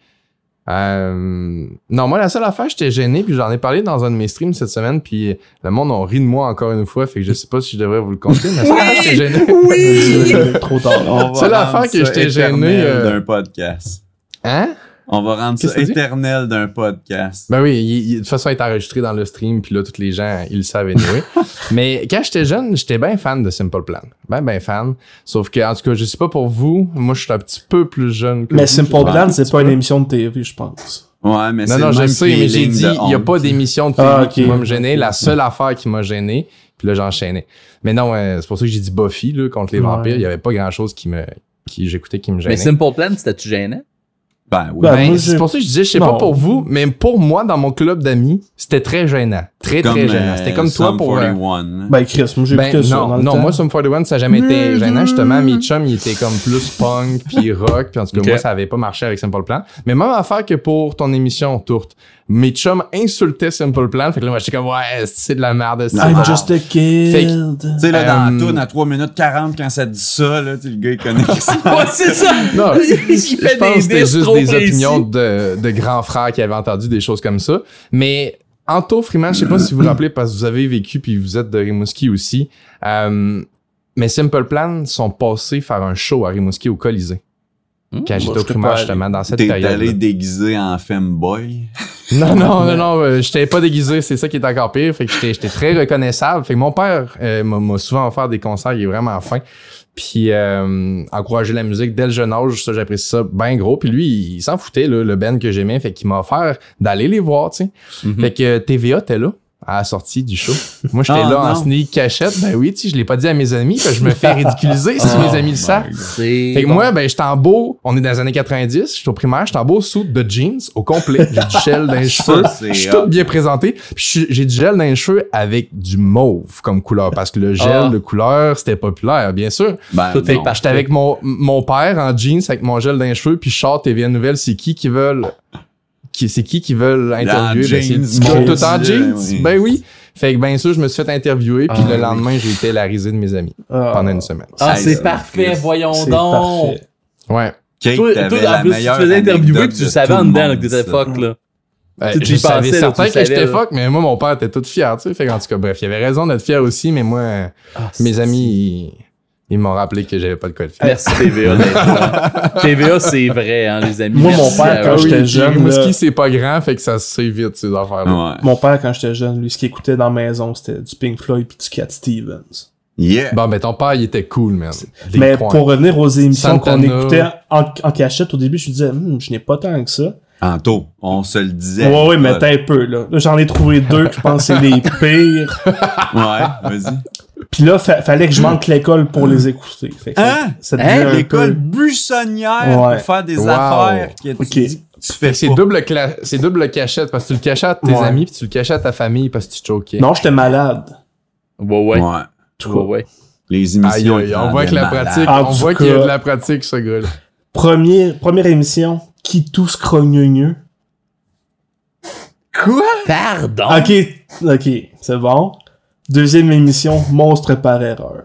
Euh, non, moi, la seule affaire, j'étais gêné, puis j'en ai parlé dans un de mes streams cette semaine, puis le monde a ri de moi encore une fois, fait que je sais pas si je devrais vous le conter, mais la seule affaire, j'étais gêné. Trop tard. On C'est l'affaire que j'étais gêné, euh, d'un podcast. Hein? On va rendre ça éternel d'un podcast. Ben oui, il- il- de toute façon, il est enregistré dans le stream, puis là, tous les gens, ils le savent anyway. Mais quand j'étais jeune, j'étais bien fan de Simple Plan. Ben, ben fan. Sauf que, en tout cas, je sais pas pour vous, moi, je suis un petit peu plus jeune que Mais vous. Simple Je- Plan, c'est pas une émission de TV, je pense. Ouais, mais Non, c'est non, je sais, mais j'ai dit, il y a pas d'émission de TV Ah, qui ok. m'a me gêner. La seule affaire qui m'a gêné, puis là, j'enchaînais. Mais non, euh, c'est pour ça que j'ai dit Buffy, là, contre les Ouais. vampires. Il y avait pas grand chose qui me, qui j'écoutais qui me gênait. Mais Simple Plan, c'était-tu gênant? Ben oui. Ben, Ben, c'est pour ça que je disais, je sais Non. pas pour vous, mais pour moi, dans mon club d'amis, c'était très gênant. Très, comme, très gênant. euh, C'était comme toi pour. euh, 41. Ben, Chris, moi, j'ai Ben, écouté ça dans non, le non, temps. moi, Sum 41, ça n'a jamais été gênant. Justement, mes chums, ils étaient comme plus punk, puis rock, puis en tout cas, moi, ça avait pas marché avec Simple Plan. Mais même affaire que pour ton émission, Tourte. Mes chums insultaient Simple Plan, fait que là, moi, j'étais comme, ouais, c'est de la merde, c'est I'm Ah. just a kid. Tu sais, là, dans Euh, la toune, à 3 minutes 40, quand ça dit ça, là, tu sais, le gars, il connaît ça. Ouais, c'est ça! Non, il je pense que c'était juste des précis. opinions de, de grands frères qui avaient entendu des choses comme ça. Mais Anto Freeman, je sais pas si vous vous rappelez parce que vous avez vécu puis vous êtes de Rimouski aussi. euh, mais Simple Plan sont passés faire un show à Rimouski au Colisée. Hmm, Quand j'étais au primaire, justement, dans cette T'es période. allé déguisé en femboy? Non, non, non, non, euh, j'étais pas déguisé, c'est ça qui est encore pire. Fait que j'étais, j'étais très reconnaissable. Fait que mon père euh, m'a, m'a souvent offert des concerts, il est vraiment fin. Puis euh, encourager la musique dès le jeune âge, ça j'apprécie ça bien gros. Puis lui, il, s'en foutait, là, le band que j'aimais, fait qu'il m'a offert d'aller les voir, tu sais. Mhm. Fait que TVA était là à la sortie du show. Moi, j'étais Ah, là en sneak cachette. Ben oui, tu sais, je l'ai pas dit à mes amis, que je me fais ridiculiser si Oh mes amis le savent. C'est Fait que bon. moi, ben, j'étais en beau, on est dans les années 90, j'étais au primaire, j'étais en beau suit de jeans au complet. J'ai du gel dans les cheveux. c'est Je suis tout bien présenté. Puis je suis- j'ai du gel dans les cheveux avec du mauve comme couleur. Parce que le gel Ah. de couleur, c'était populaire, bien sûr. Ben. J'étais avec mon, mon père en jeans avec mon gel dans les cheveux, puis je sors TVA Nouvelle, c'est qui qui veulent. Qui, c'est qui qui veulent interviewer? Ben, tout en jeans. Oui. Ben oui. Fait que bien sûr, je me suis fait interviewer, puis Ah, le oui. lendemain, j'ai été la risée de mes amis Ah. pendant une semaine. Ah, c'est parfait, Chris. voyons donc. parfait. Ouais. Kate, Toi, t'avais toi, la en plus, tu faisais interviewer puis tu savais en dedans que t'étais fuck, là. Ouais, Tu- je savais certain tu que j'étais fuck, mais moi, mon père était tout fier, tu sais. Fait qu'en tout cas, bref, il avait raison d'être fier aussi, mais moi, Ah, mes amis, ils, m'ont rappelé que j'avais pas de quoi de. Merci TVA. honnêtement. TVA, c'est vrai, hein, les amis. Moi, mon père, quand eux. j'étais jeune, ski, c'est pas grand, fait que ça se sait vite, ces affaires-là. Ouais. Mon père, quand j'étais jeune, lui, ce qu'il écoutait dans la maison, c'était du Pink Floyd puis du Cat Stevens. Yeah. Bon, ben, ton père, il était cool, man. Des Mais points. pour revenir aux émissions qu'on écoutait en, en cachette, au début, je me disais, Hum, je n'ai pas tant que ça. Anto, on se le disait. Ouais, ouais, mais Ouais, t'as un peu, là. Là, j'en ai trouvé deux que je pense que c'est les pires. vas-y. Puis là, fa- fallait que je manque l'école pour les écouter. Fait que ça- Hein? ça Hein? L'école peu- buissonnière Ouais. pour faire des Wow. affaires que tu, dis tu fais c'est double, c'est double cachette, parce que tu le cachais à tes Ouais. amis, puis tu le cachais à ta famille parce que tu choquais. Non, j'étais malade. Ouais, ouais. Ouais. Ouais, ouais. Les émissions. aïe, on voit que la malade. pratique, En on tout voit qu'il y a de la pratique, ce gars-là. Premier, première émission, qui tous crogneux. Quoi? Pardon? Ok, ok, c'est bon. Deuxième émission, monstre par erreur.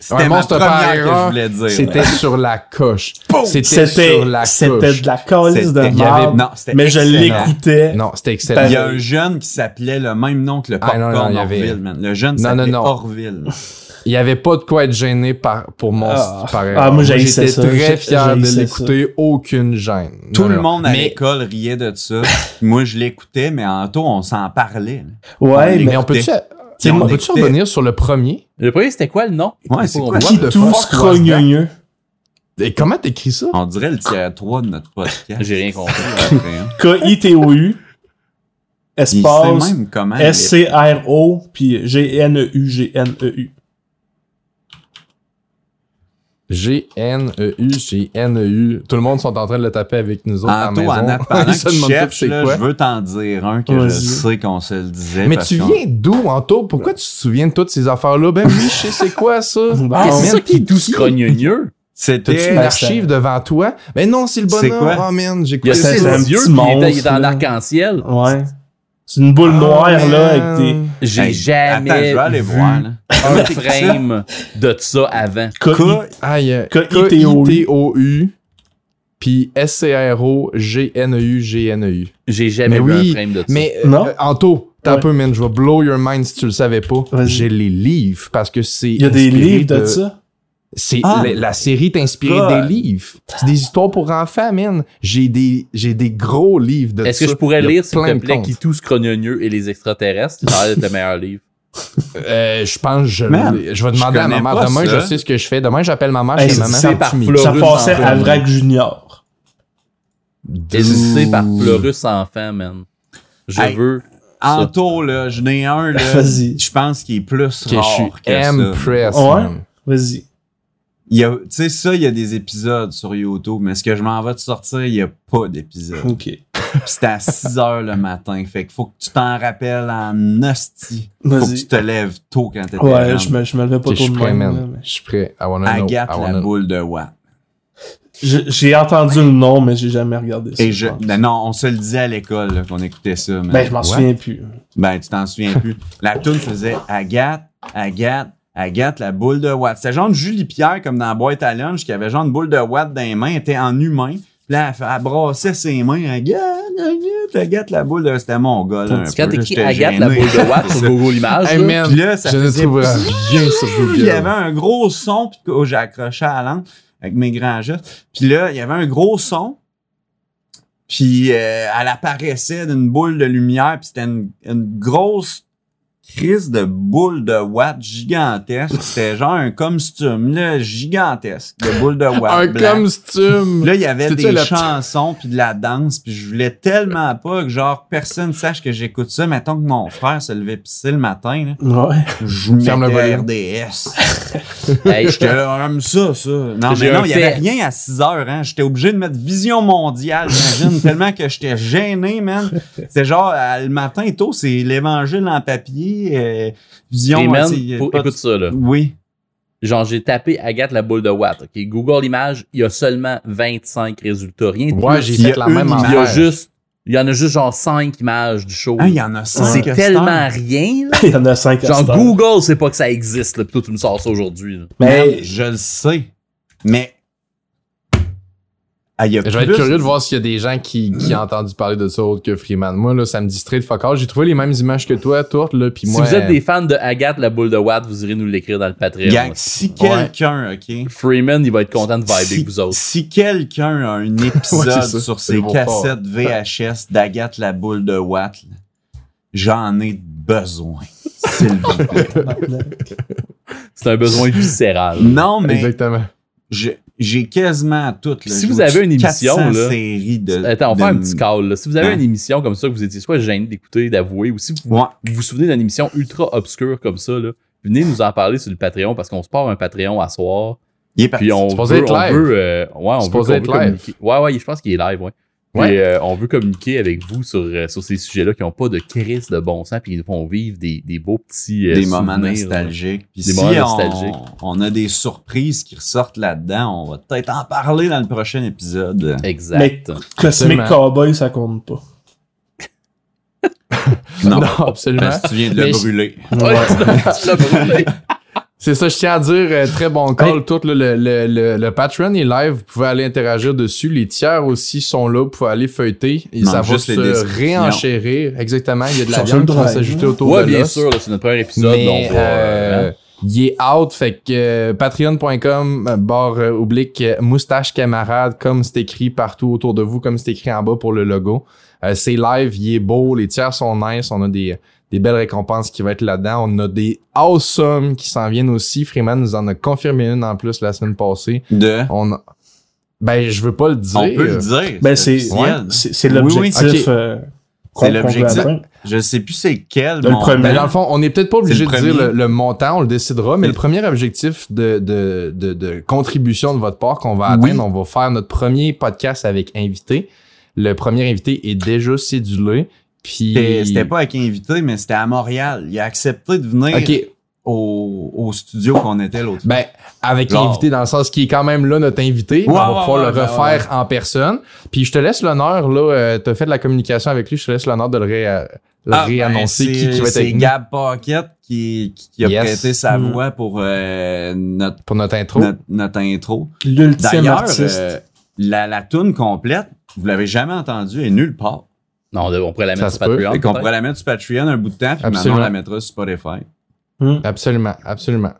C'était Un monstre par première que je erreur, voulais dire. C'était sur la coche. C'était C'était, sur la c'était coche. de la calice de C'était- il y avait- non, c'était Mais je excellent. l'écoutais. Non, c'était excellent. Il y a un jeune qui s'appelait le même nom que le Ah, non, popcorn non, y avait- Orville, man. Le jeune Non, s'appelait non, non. Orville. Il y avait pas de quoi être gêné par, pour mon Ah. par Ah, moi, j'haïssais J'étais ça. très J'ai- fier de l'écouter, aucune gêne. Tout Non, le non. monde à mais, l'école riait de ça. Moi, je l'écoutais, mais en tout, on s'en parlait. Ouais, On mais mais on peut-tu Puis on on peut-tu écoutait. revenir sur le premier? Le premier, c'était quoi le nom? Ouais, c'est quoi? Qui. Et comment t'écris ça? On dirait le tiers 3 de notre podcast. J'ai rien compris. K-I-T-O-U. Espace. même comment. S-C-R-O, puis E G-N-E-U, G-N-E-U. G-N-E-U, G-N-E-U. Tout le monde sont en train de le taper avec nous autres à la maison. Ils se que tu cherches, c'est là, quoi. je veux t'en dire un que je sais qu'on se le disait. Mais tu viens d'où, Anto? Pourquoi tu te souviens de toutes ces affaires-là? Ben oui, je sais c'est quoi ça. Bon. Ah, C'est ça qui est tout qui- scrogneux. C'était. Une Ben, archive c'est- devant toi? Ben non, c'est le C'est quoi? Oh man, j'ai Il y a écouté c'est ça. yeux, puis il était- il était en arc-en-ciel. Ouais. C'est une boule Oh, noire, là, avec des J'ai jamais Attends, je vais aller vu voir. Là. Un frame de ça avant. K-I-T-O-U. K-I-T-O-U, puis S-C-R-O-G-N-E-U-G-N-E-U. J'ai jamais Mais vu oui, un frame de ça. Mais, euh, Non? euh, Anto, t'as un peu, man, je vais blow your mind si tu le savais pas. J'ai les livres, parce que c'est Il y a des livres de, ça? C'est Ah. la, la série est inspirée des livres. C'est des histoires pour enfants, man. J'ai des j'ai des gros livres de Est-ce que je pourrais lire, s'il te plaît, tout scrogneux et les extraterrestres? Ça a l'air le meilleur livre. Euh, je pense que je. Je vais demander à connais ma pas mère. Demain, ça. je sais ce que je fais. Demain, j'appelle ma mère Hey, chez maman. c'est par Fleurus Ça passait à. Vrac Junior. Édité par Fleurus Enfant, man. Je Hey. veux. Anto, là, je n'ai un, là. Vas-y. Je pense qu'il est plus Que je rare suis que ça. Ouais. Vas-y. Il y a- Tu sais, ça, il y a des épisodes sur YouTube, mais ce que je m'en vais de sortir, il n'y a pas d'épisode. Ok. Puis C'était à 6 heures le matin. Fait qu'il faut que tu t'en rappelles en hostie. Faut que tu te lèves tôt quand t'étais Ouais, je me, je me levais pas là, man. mais- Je suis prêt. I wanna know. Agathe, I la wanna- boule de Watt. J'ai entendu le nom, mais j'ai jamais regardé ça. Et je, pense. ben non, on se le disait à l'école qu'on écoutait ça. mais- Ben, je m'en souviens plus. Ben, tu t'en souviens plus. La toune faisait Agathe, Agathe, Agathe, la boule de Watt. C'était genre de Julie Pierre, comme dans la boîte à lunch, qui avait genre une boule de Watt dans les mains, elle était en humain. Puis là, elle, elle brassait ses mains. Agathe, Agathe, Agathe, la boule de... C'était mon gars, là. un Quand peu, t'écris Agathe, la boule de Watt sur Google Images, Hey, là, man, Puis là, ça je ne faisait... trouverai rien sur Google. Il y avait un gros son, puis que- j'ai accroché à la lampe avec mes grands gestes. Puis là, il y avait un gros son, puis euh, elle apparaissait d'une boule de lumière, puis c'était une, une grosse crise de boule de watt gigantesque. C'était genre un costume, là, gigantesque, de boule de watt. Un blanc. costume. Là, il y avait des la- chansons puis de la danse, puis je voulais tellement pas que genre personne sache que j'écoute ça. Mettons que mon frère se levait pisser le matin, là, Ouais. je Ferme le mettais. RDS. Hey, J'étais là, j'aime ça, ça. Non, J'ai mais non, il y avait rien à 6 heures, hein. J'étais obligé de mettre Vision Mondiale, j'imagine, tellement que j'étais gêné, man. C'est genre, le matin tôt, c'est l'évangile en papier, euh, Vision, tu sais, faut- écoute ça, là. Oui. Genre, j'ai tapé Agathe la boule de Watt. ok? Google Images, il y a seulement 25 résultats. Rien de Ouais, plus. j'ai Il y fait la même image. Il y a affaire. juste, il y en a juste genre 5 images du show. Ah, il y en a cinq. c'est à tellement rien, là. Il y en a cinq à Genre, cette heure. Google sait pas que ça existe, là, pis toi, tu me sors ça aujourd'hui. Mais je le sais. Mais. Ah, Je vais être curieux de voir s'il y a des gens qui, qui ont entendu parler de ça autre que Freeman. Moi, là, ça me distrait de fuck all. J'ai trouvé les mêmes images que toi, Tourte, là, puis Si moi... vous êtes des fans de Agathe la boule de Watt, vous irez nous l'écrire dans le Patreon. Gang, si Ouais. quelqu'un, OK? Freeman, il va être content de vibrer Si, avec vous autres. si quelqu'un a un épisode Ouais, c'est ça. sur ses cassettes VHS d'Agathe la boule de Watt, j'en ai besoin. S'il vous plaît. C'est un besoin viscéral. Non, mais Exactement. je- j'ai quasiment toutes. Si vous avez une émission, 400 là, séries de. Attends, on de- fait un petit call. là. Si vous avez Hein? une émission comme ça que vous étiez soit gêné d'écouter, d'avouer, ou si vous Ouais. vous, vous souvenez d'une émission ultra obscure comme ça, là, venez nous en parler sur le Patreon parce qu'on se part un Patreon à soir. Il est parti. Puis on veut, être on live. veut, euh, ouais, on veut, on être veut communiquer. Ouais, ouais, je pense qu'il est live, ouais. Euh, on veut communiquer avec vous sur, euh, sur ces sujets-là qui n'ont pas de crise de bon sens, puis ils nous font vivre des, des beaux petits euh, des moments nostalgiques. Puis Des si moments on, nostalgiques. on a des surprises qui ressortent là-dedans, on va peut-être en parler dans le prochain épisode. Exact. Mais Cosmic. Cowboy, ça compte pas. Non, Non, absolument. parce que tu viens de Mais le je- brûler. Ouais, tu l'as brûlé. C'est ça, je tiens à dire, euh, très bon call. Tout le, le, le, le, le Patreon est live, vous pouvez aller interagir dessus. Les tiers aussi sont là, vous pouvez aller feuilleter et Manque ça va juste les se réenchérir. Exactement, il y a de la viande qui va s'ajouter autour Ouais, de bien sûr, là, c'est notre premier épisode. Mais, donc on va, euh, hein. il est out, fait que euh, patreon.com, barre euh, oblique, moustache camarade, comme c'est écrit partout autour de vous, comme c'est écrit en bas pour le logo. Euh, c'est live, il est beau, les tiers sont nice, on a des, des belles récompenses qui vont être là-dedans. On a des awesome qui s'en viennent aussi. Freeman nous en a confirmé une en plus la semaine passée. De? On a- Ben, je veux pas le dire. On peut le dire. Ben, c'est officiel. c'est c'est Oui, l'objectif. oui. Ok. euh, C'est l'objectif. Je sais plus c'est quel. Le premier. Ben, dans le fond, on n'est peut-être pas obligé de dire le, montant, on le décidera, mais le premier objectif de, de, de, de contribution de votre part qu'on va Oui. atteindre, on va faire notre premier podcast avec invité. Le premier invité est déjà cédulé. Puis. C'était pas avec invité, mais c'était à Montréal. Il a accepté de venir au, au studio qu'on était l'autre fois. Ben, avec Genre. l'invité dans le sens qui est quand même là, notre invité. on Ouais, va pouvoir ouais, le ben, refaire en personne. Puis je te laisse l'honneur, là, euh, t'as fait de la communication avec lui, je te laisse l'honneur de le, ré- euh, le Ah, ben, réannoncer qui, c'est- qui va être C'est avec nous Gab Paquette qui, qui, qui a Yes. prêté sa Mm. voix pour euh, notre, pour notre intro. notre, notre intro. L'ultime D'ailleurs, artiste. euh, la, la toune complète, vous l'avez jamais entendue, est nulle part. Non, on, pourrait la Ça mettre se sur peut. Patreon. Fait qu'on pourrait la mettre sur Patreon un bout de temps, puis maintenant on la mettra sur Spotify. Hmm. Absolument, absolument.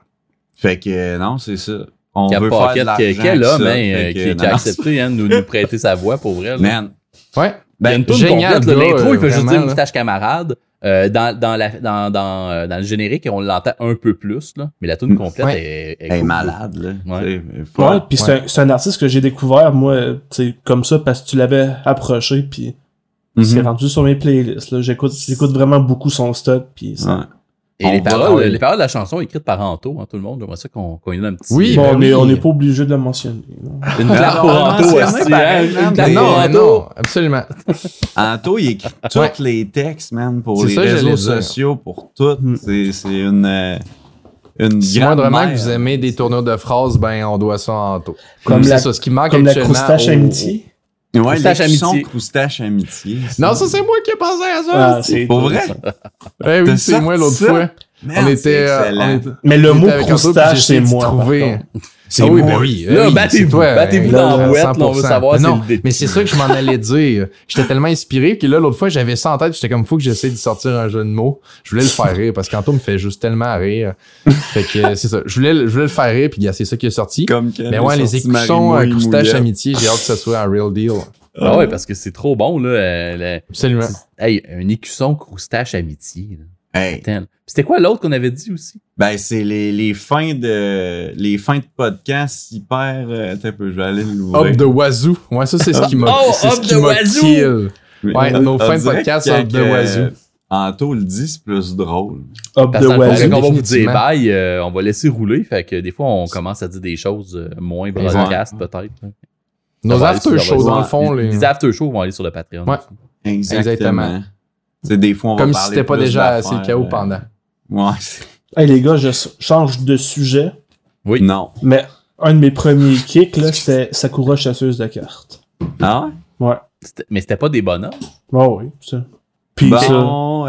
Fait que euh, non, c'est ça. On veut faire de que- quel homme ça, hein, euh, qui, non, a accepté hein, de nous, nous prêter sa voix pour vrai. là. Man, Ouais. Il y a une ben, génial, complète. L'intro, il euh, juste dire moustache camarade. Euh, dans, dans, la, dans, dans, euh, dans le générique, on l'entend un peu plus, là. mais la tune Mm. complète Ouais. est, est elle est cool. malade, là. Ouais. Puis c'est un, c'est un artiste que j'ai découvert, moi, comme ça, parce que tu l'avais approché, puis Mhm. c'est rendu sur mes playlists. là. J'écoute j'écoute vraiment beaucoup son stock, puis ça- Ouais. Et les paroles, les paroles de la chanson écrites par Anto, hein, tout le monde. J'aimerais ça qu'on qu'on y donne un petit. Oui, Bon, ben on est- oui. on n'est pas obligé de le mentionner. non. Une clap pour Anto, pareil, hein, mais- pour non, Anto. non, absolument. Anto, il écrit tous les textes, man, pour C'est les ça réseaux sociaux, pour tout. Mm. C'est c'est une, euh, une Si moindrement mère. que vous aimez des tournures de phrases, ben on doit ça en tout. Comme la- ça, ce qui manque Comme la amitié? Ouais, Croustache l'écusson amitié. Croustache amitié. Non, ça c'est moi qui ai pensé à ça. Ah, c'est Pour vrai? Eh oui, c'est moi l'autre fois. Man, On c'est était, euh, on était- Mais le on mot j'ai c'est moi. trouver-. C'est ah oui, ben oui. Là, oui, battez-vous, battez-vous dans la boîte, là, on veut 100%. savoir c'est non, dé- mais c'est ça que je m'en allais dire. J'étais tellement inspiré que là, l'autre fois, j'avais ça en tête, j'étais comme, faut que j'essaie de sortir un jeu de mots. Je voulais le faire rire, parce qu'Anto me fait juste tellement rire. fait que, euh, c'est ça. Je voulais, je voulais le faire rire, puis c'est ça qui est sorti. Comme Mais a ouais, les Marie-Moi euh, croustache, amitié, j'ai hâte que ça soit un real deal. Ah ouais, parce que c'est trop bon, là. euh, Absolument. Hey, un écusson croustache amitié. Hey, C'était quoi l'autre qu'on avait dit aussi? ben c'est les, les fins de les fins de podcast hyper. euh, attends un peu, je vais aller l'ouvrir. Up the wazoo. Ouais, ça, c'est ce qui m'a Oh, c'est ce up qui the m'a wazoo. Ouais, On- nos on fins de podcast up the quand, wazoo. euh, Anto le dit, c'est plus drôle. Le fond, wazoo. quand on va vous dire bye, euh, on va laisser rouler. Fait que des fois, on commence à dire des choses euh, moins broadcast, peut-être. Nos after shows, dans le fond. Les, les- after shows vont aller sur le Patreon. Ouais. Exactement. Exactement. Tu sais, des fois, on Comme va si c'était pas déjà assez chaos euh, pendant. Ouais. Hey les gars, je change de sujet, Oui. Non. mais un de mes premiers kicks, là, c'était Sakura chasseuse de cartes. Ah ouais? Ouais. C'était- Mais c'était pas des bonhommes. Oh oui, ça. Puis ça. Bon,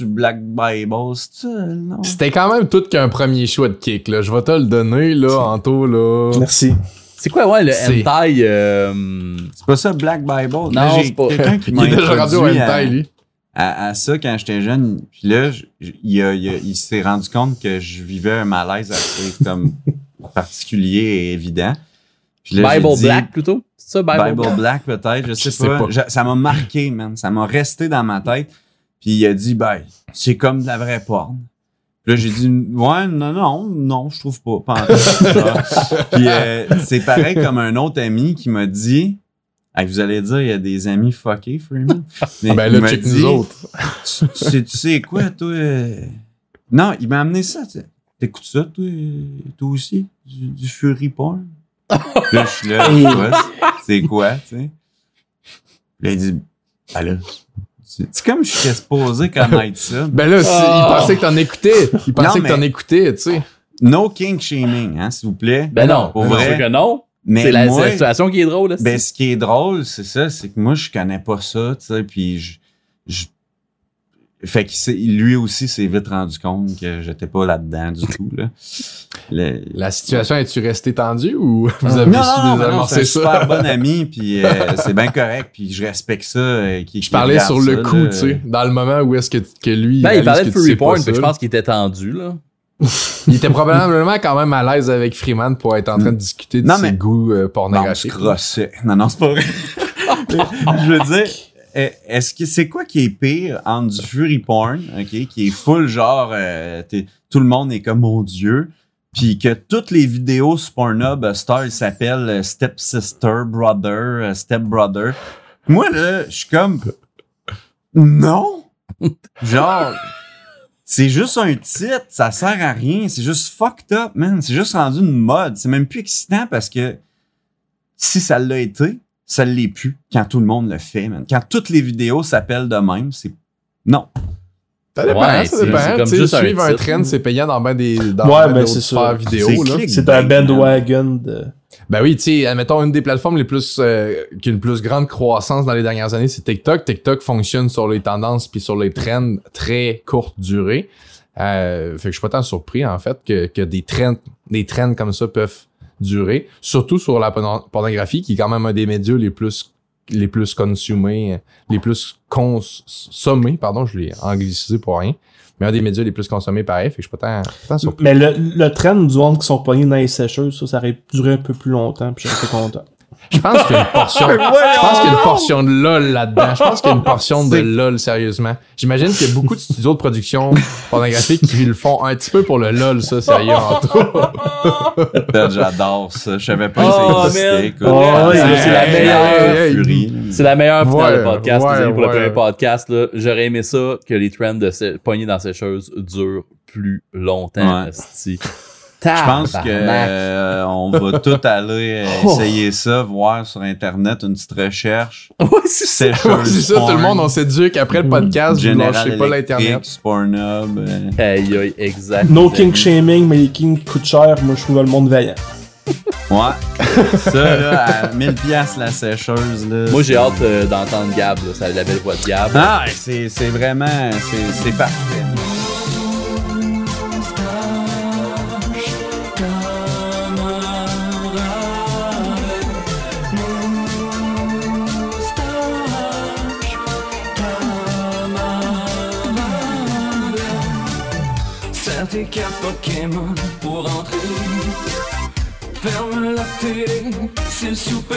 Black Bible, c'est ça, non? C'était quand même tout qu'un premier choix de kick, là. Je vais te le donner, là, Anto, là. Merci. C'est quoi, ouais, le hentai? euh, C'est pas ça, Black Bible? Non, c'est pas- quelqu'un qui Il m'a est déjà rendu au introduit hentai, à, lui. à, à ça quand j'étais jeune. Puis là, je- il, a- il a- il s'est rendu compte que je vivais un malaise assez comme particulier et évident. Puis là, Bible dit- Black, plutôt? C'est ça, Bible, Bible Black? Black, peut-être, je sais sais pas. pas. Je- ça m'a marqué, man. Ça m'a resté dans ma tête. Puis il a dit, ben, c'est comme de la vraie porn. Là, j'ai dit, ouais, non, non, non, je trouve pas. Puis euh, c'est pareil comme un autre ami qui m'a dit, vous allez dire, il y a des amis fuckés, Freeman. Mais Ah ben il là, m'a check dit, nous autres. tu, tu sais, tu sais quoi, toi? euh, Non, il m'a amené ça. tu sais. T'écoutes ça, toi, toi aussi? Du, du Fury Porn? là, je suis là? C'est quoi, tu sais? Là, il dit, ah là, c'est comme je serais supposé connaître ça. Ben là, si- Ah. il pensait que t'en écoutais. Il pensait Non, que t'en écoutais, tu sais. No king shaming, hein, s'il vous plaît. Ben non, pour vrai. que non. Mais C'est la, moi, c'est la situation qui est drôle. Là, Ben, ce qui est drôle, c'est ça, c'est que moi, je connais pas ça, tu sais, puis je, je- Fait que lui aussi s'est vite rendu compte que j'étais pas là-dedans du tout, là. Le- La situation est-tu restée tendue ou vous avez Non, su non, non, c'est un super bon ami, puis euh, c'est bien correct, puis je respecte ça. euh, qui- Je qui parlais sur le ça, coup, là. tu sais, dans le moment où est-ce que, que lui. Ben, il parlait de fait que je pense qu'il était tendu, là. Il était probablement quand même à l'aise avec Freeman pour être en train de discuter de Non, ses mais- goûts euh, Non, on se pornographiques. crossait. Non, non, c'est pas vrai. je veux dire, est-ce que c'est quoi qui est pire entre du Fury Porn, ok, qui est full genre, euh, tout le monde est comme mon dieu, puis que toutes les vidéos sur Pornhub, euh, Star, ils s'appellent euh, Step Sister, Brother, euh, Step Brother. Moi, là, je suis comme, non! Genre, c'est juste un titre, ça sert à rien, c'est juste fucked up, man. C'est juste rendu une mode. C'est même plus excitant parce que si ça l'a été, ça l'est plus quand tout le monde le fait, man. Quand toutes les vidéos s'appellent de même, c'est. Non. Ça dépend, Ouais, ça c'est- dépend. c'est comme Tu sais, juste un suivre un trend, c'est payant dans ben des dans Ouais, ben ben, c'est vidéo. C'est là. click. C'est un bandwagon de. Ben oui, tu sais, admettons, une des plateformes les plus euh, qui a une plus grande croissance dans les dernières années, c'est TikTok. TikTok fonctionne sur les tendances puis sur les trends très courte durée. Euh, fait que je suis pas tant surpris en fait que, que des trends, des trends comme ça peuvent durer, surtout sur la porno- pornographie qui est quand même un des médias les plus les plus consumés, euh, les plus consommés, pardon, je l'ai anglicisé pour rien, mais un des médias les plus consommés pareil, fait que je suis pas. Mais le, le trend du monde qui sont pognés dans les sécheuses, ça, ça aurait duré un peu plus longtemps, puis j'étais content. Je pense qu'il y a une portion. Je pense qu'il y a une portion de LOL là-dedans. Je pense qu'il y a une portion de LOL, sérieusement. J'imagine qu'il y a beaucoup de studios de production pornographique qui le font un petit peu pour le LOL, ça, sérieux, en tout. Ben, J'adore ça. Je savais pas Oh, que ça existait. Oh, c'est- la meilleure. Hey, Fury. C'est la meilleure finale de Ouais, podcast, ouais, les amis, pour le premier podcast. là. J'aurais aimé ça que les trends de poignées dans ces choses durent plus longtemps. Je pense que Tabarnak. euh, on va tout aller Oh. essayer ça, voir sur Internet une petite recherche. Ouais, c'est ça. Ouais, c'est ça, tout le monde, on s'éduque après le podcast, vous General lâchez pas l'Internet. Pornhub. euh, Aïe, aïe, exact. No king shaming, mais les kings coûtent cher. Moi, je trouve le monde vaillant. Ouais. ça, là, à 1000 piastres la sécheuse, là. Moi, j'ai hâte euh, d'entendre Gab, là, ça, la belle voix de Gab. Ah, c'est c'est vraiment... C'est c'est parfait. carte Pokémon pour entrer. Ferme la télé, c'est le souper.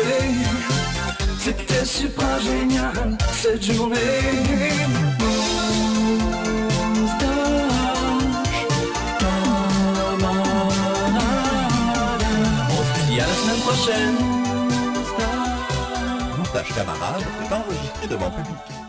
C'était super génial cette journée. On se dit à la semaine prochaine. Montage camarade est enregistré devant public.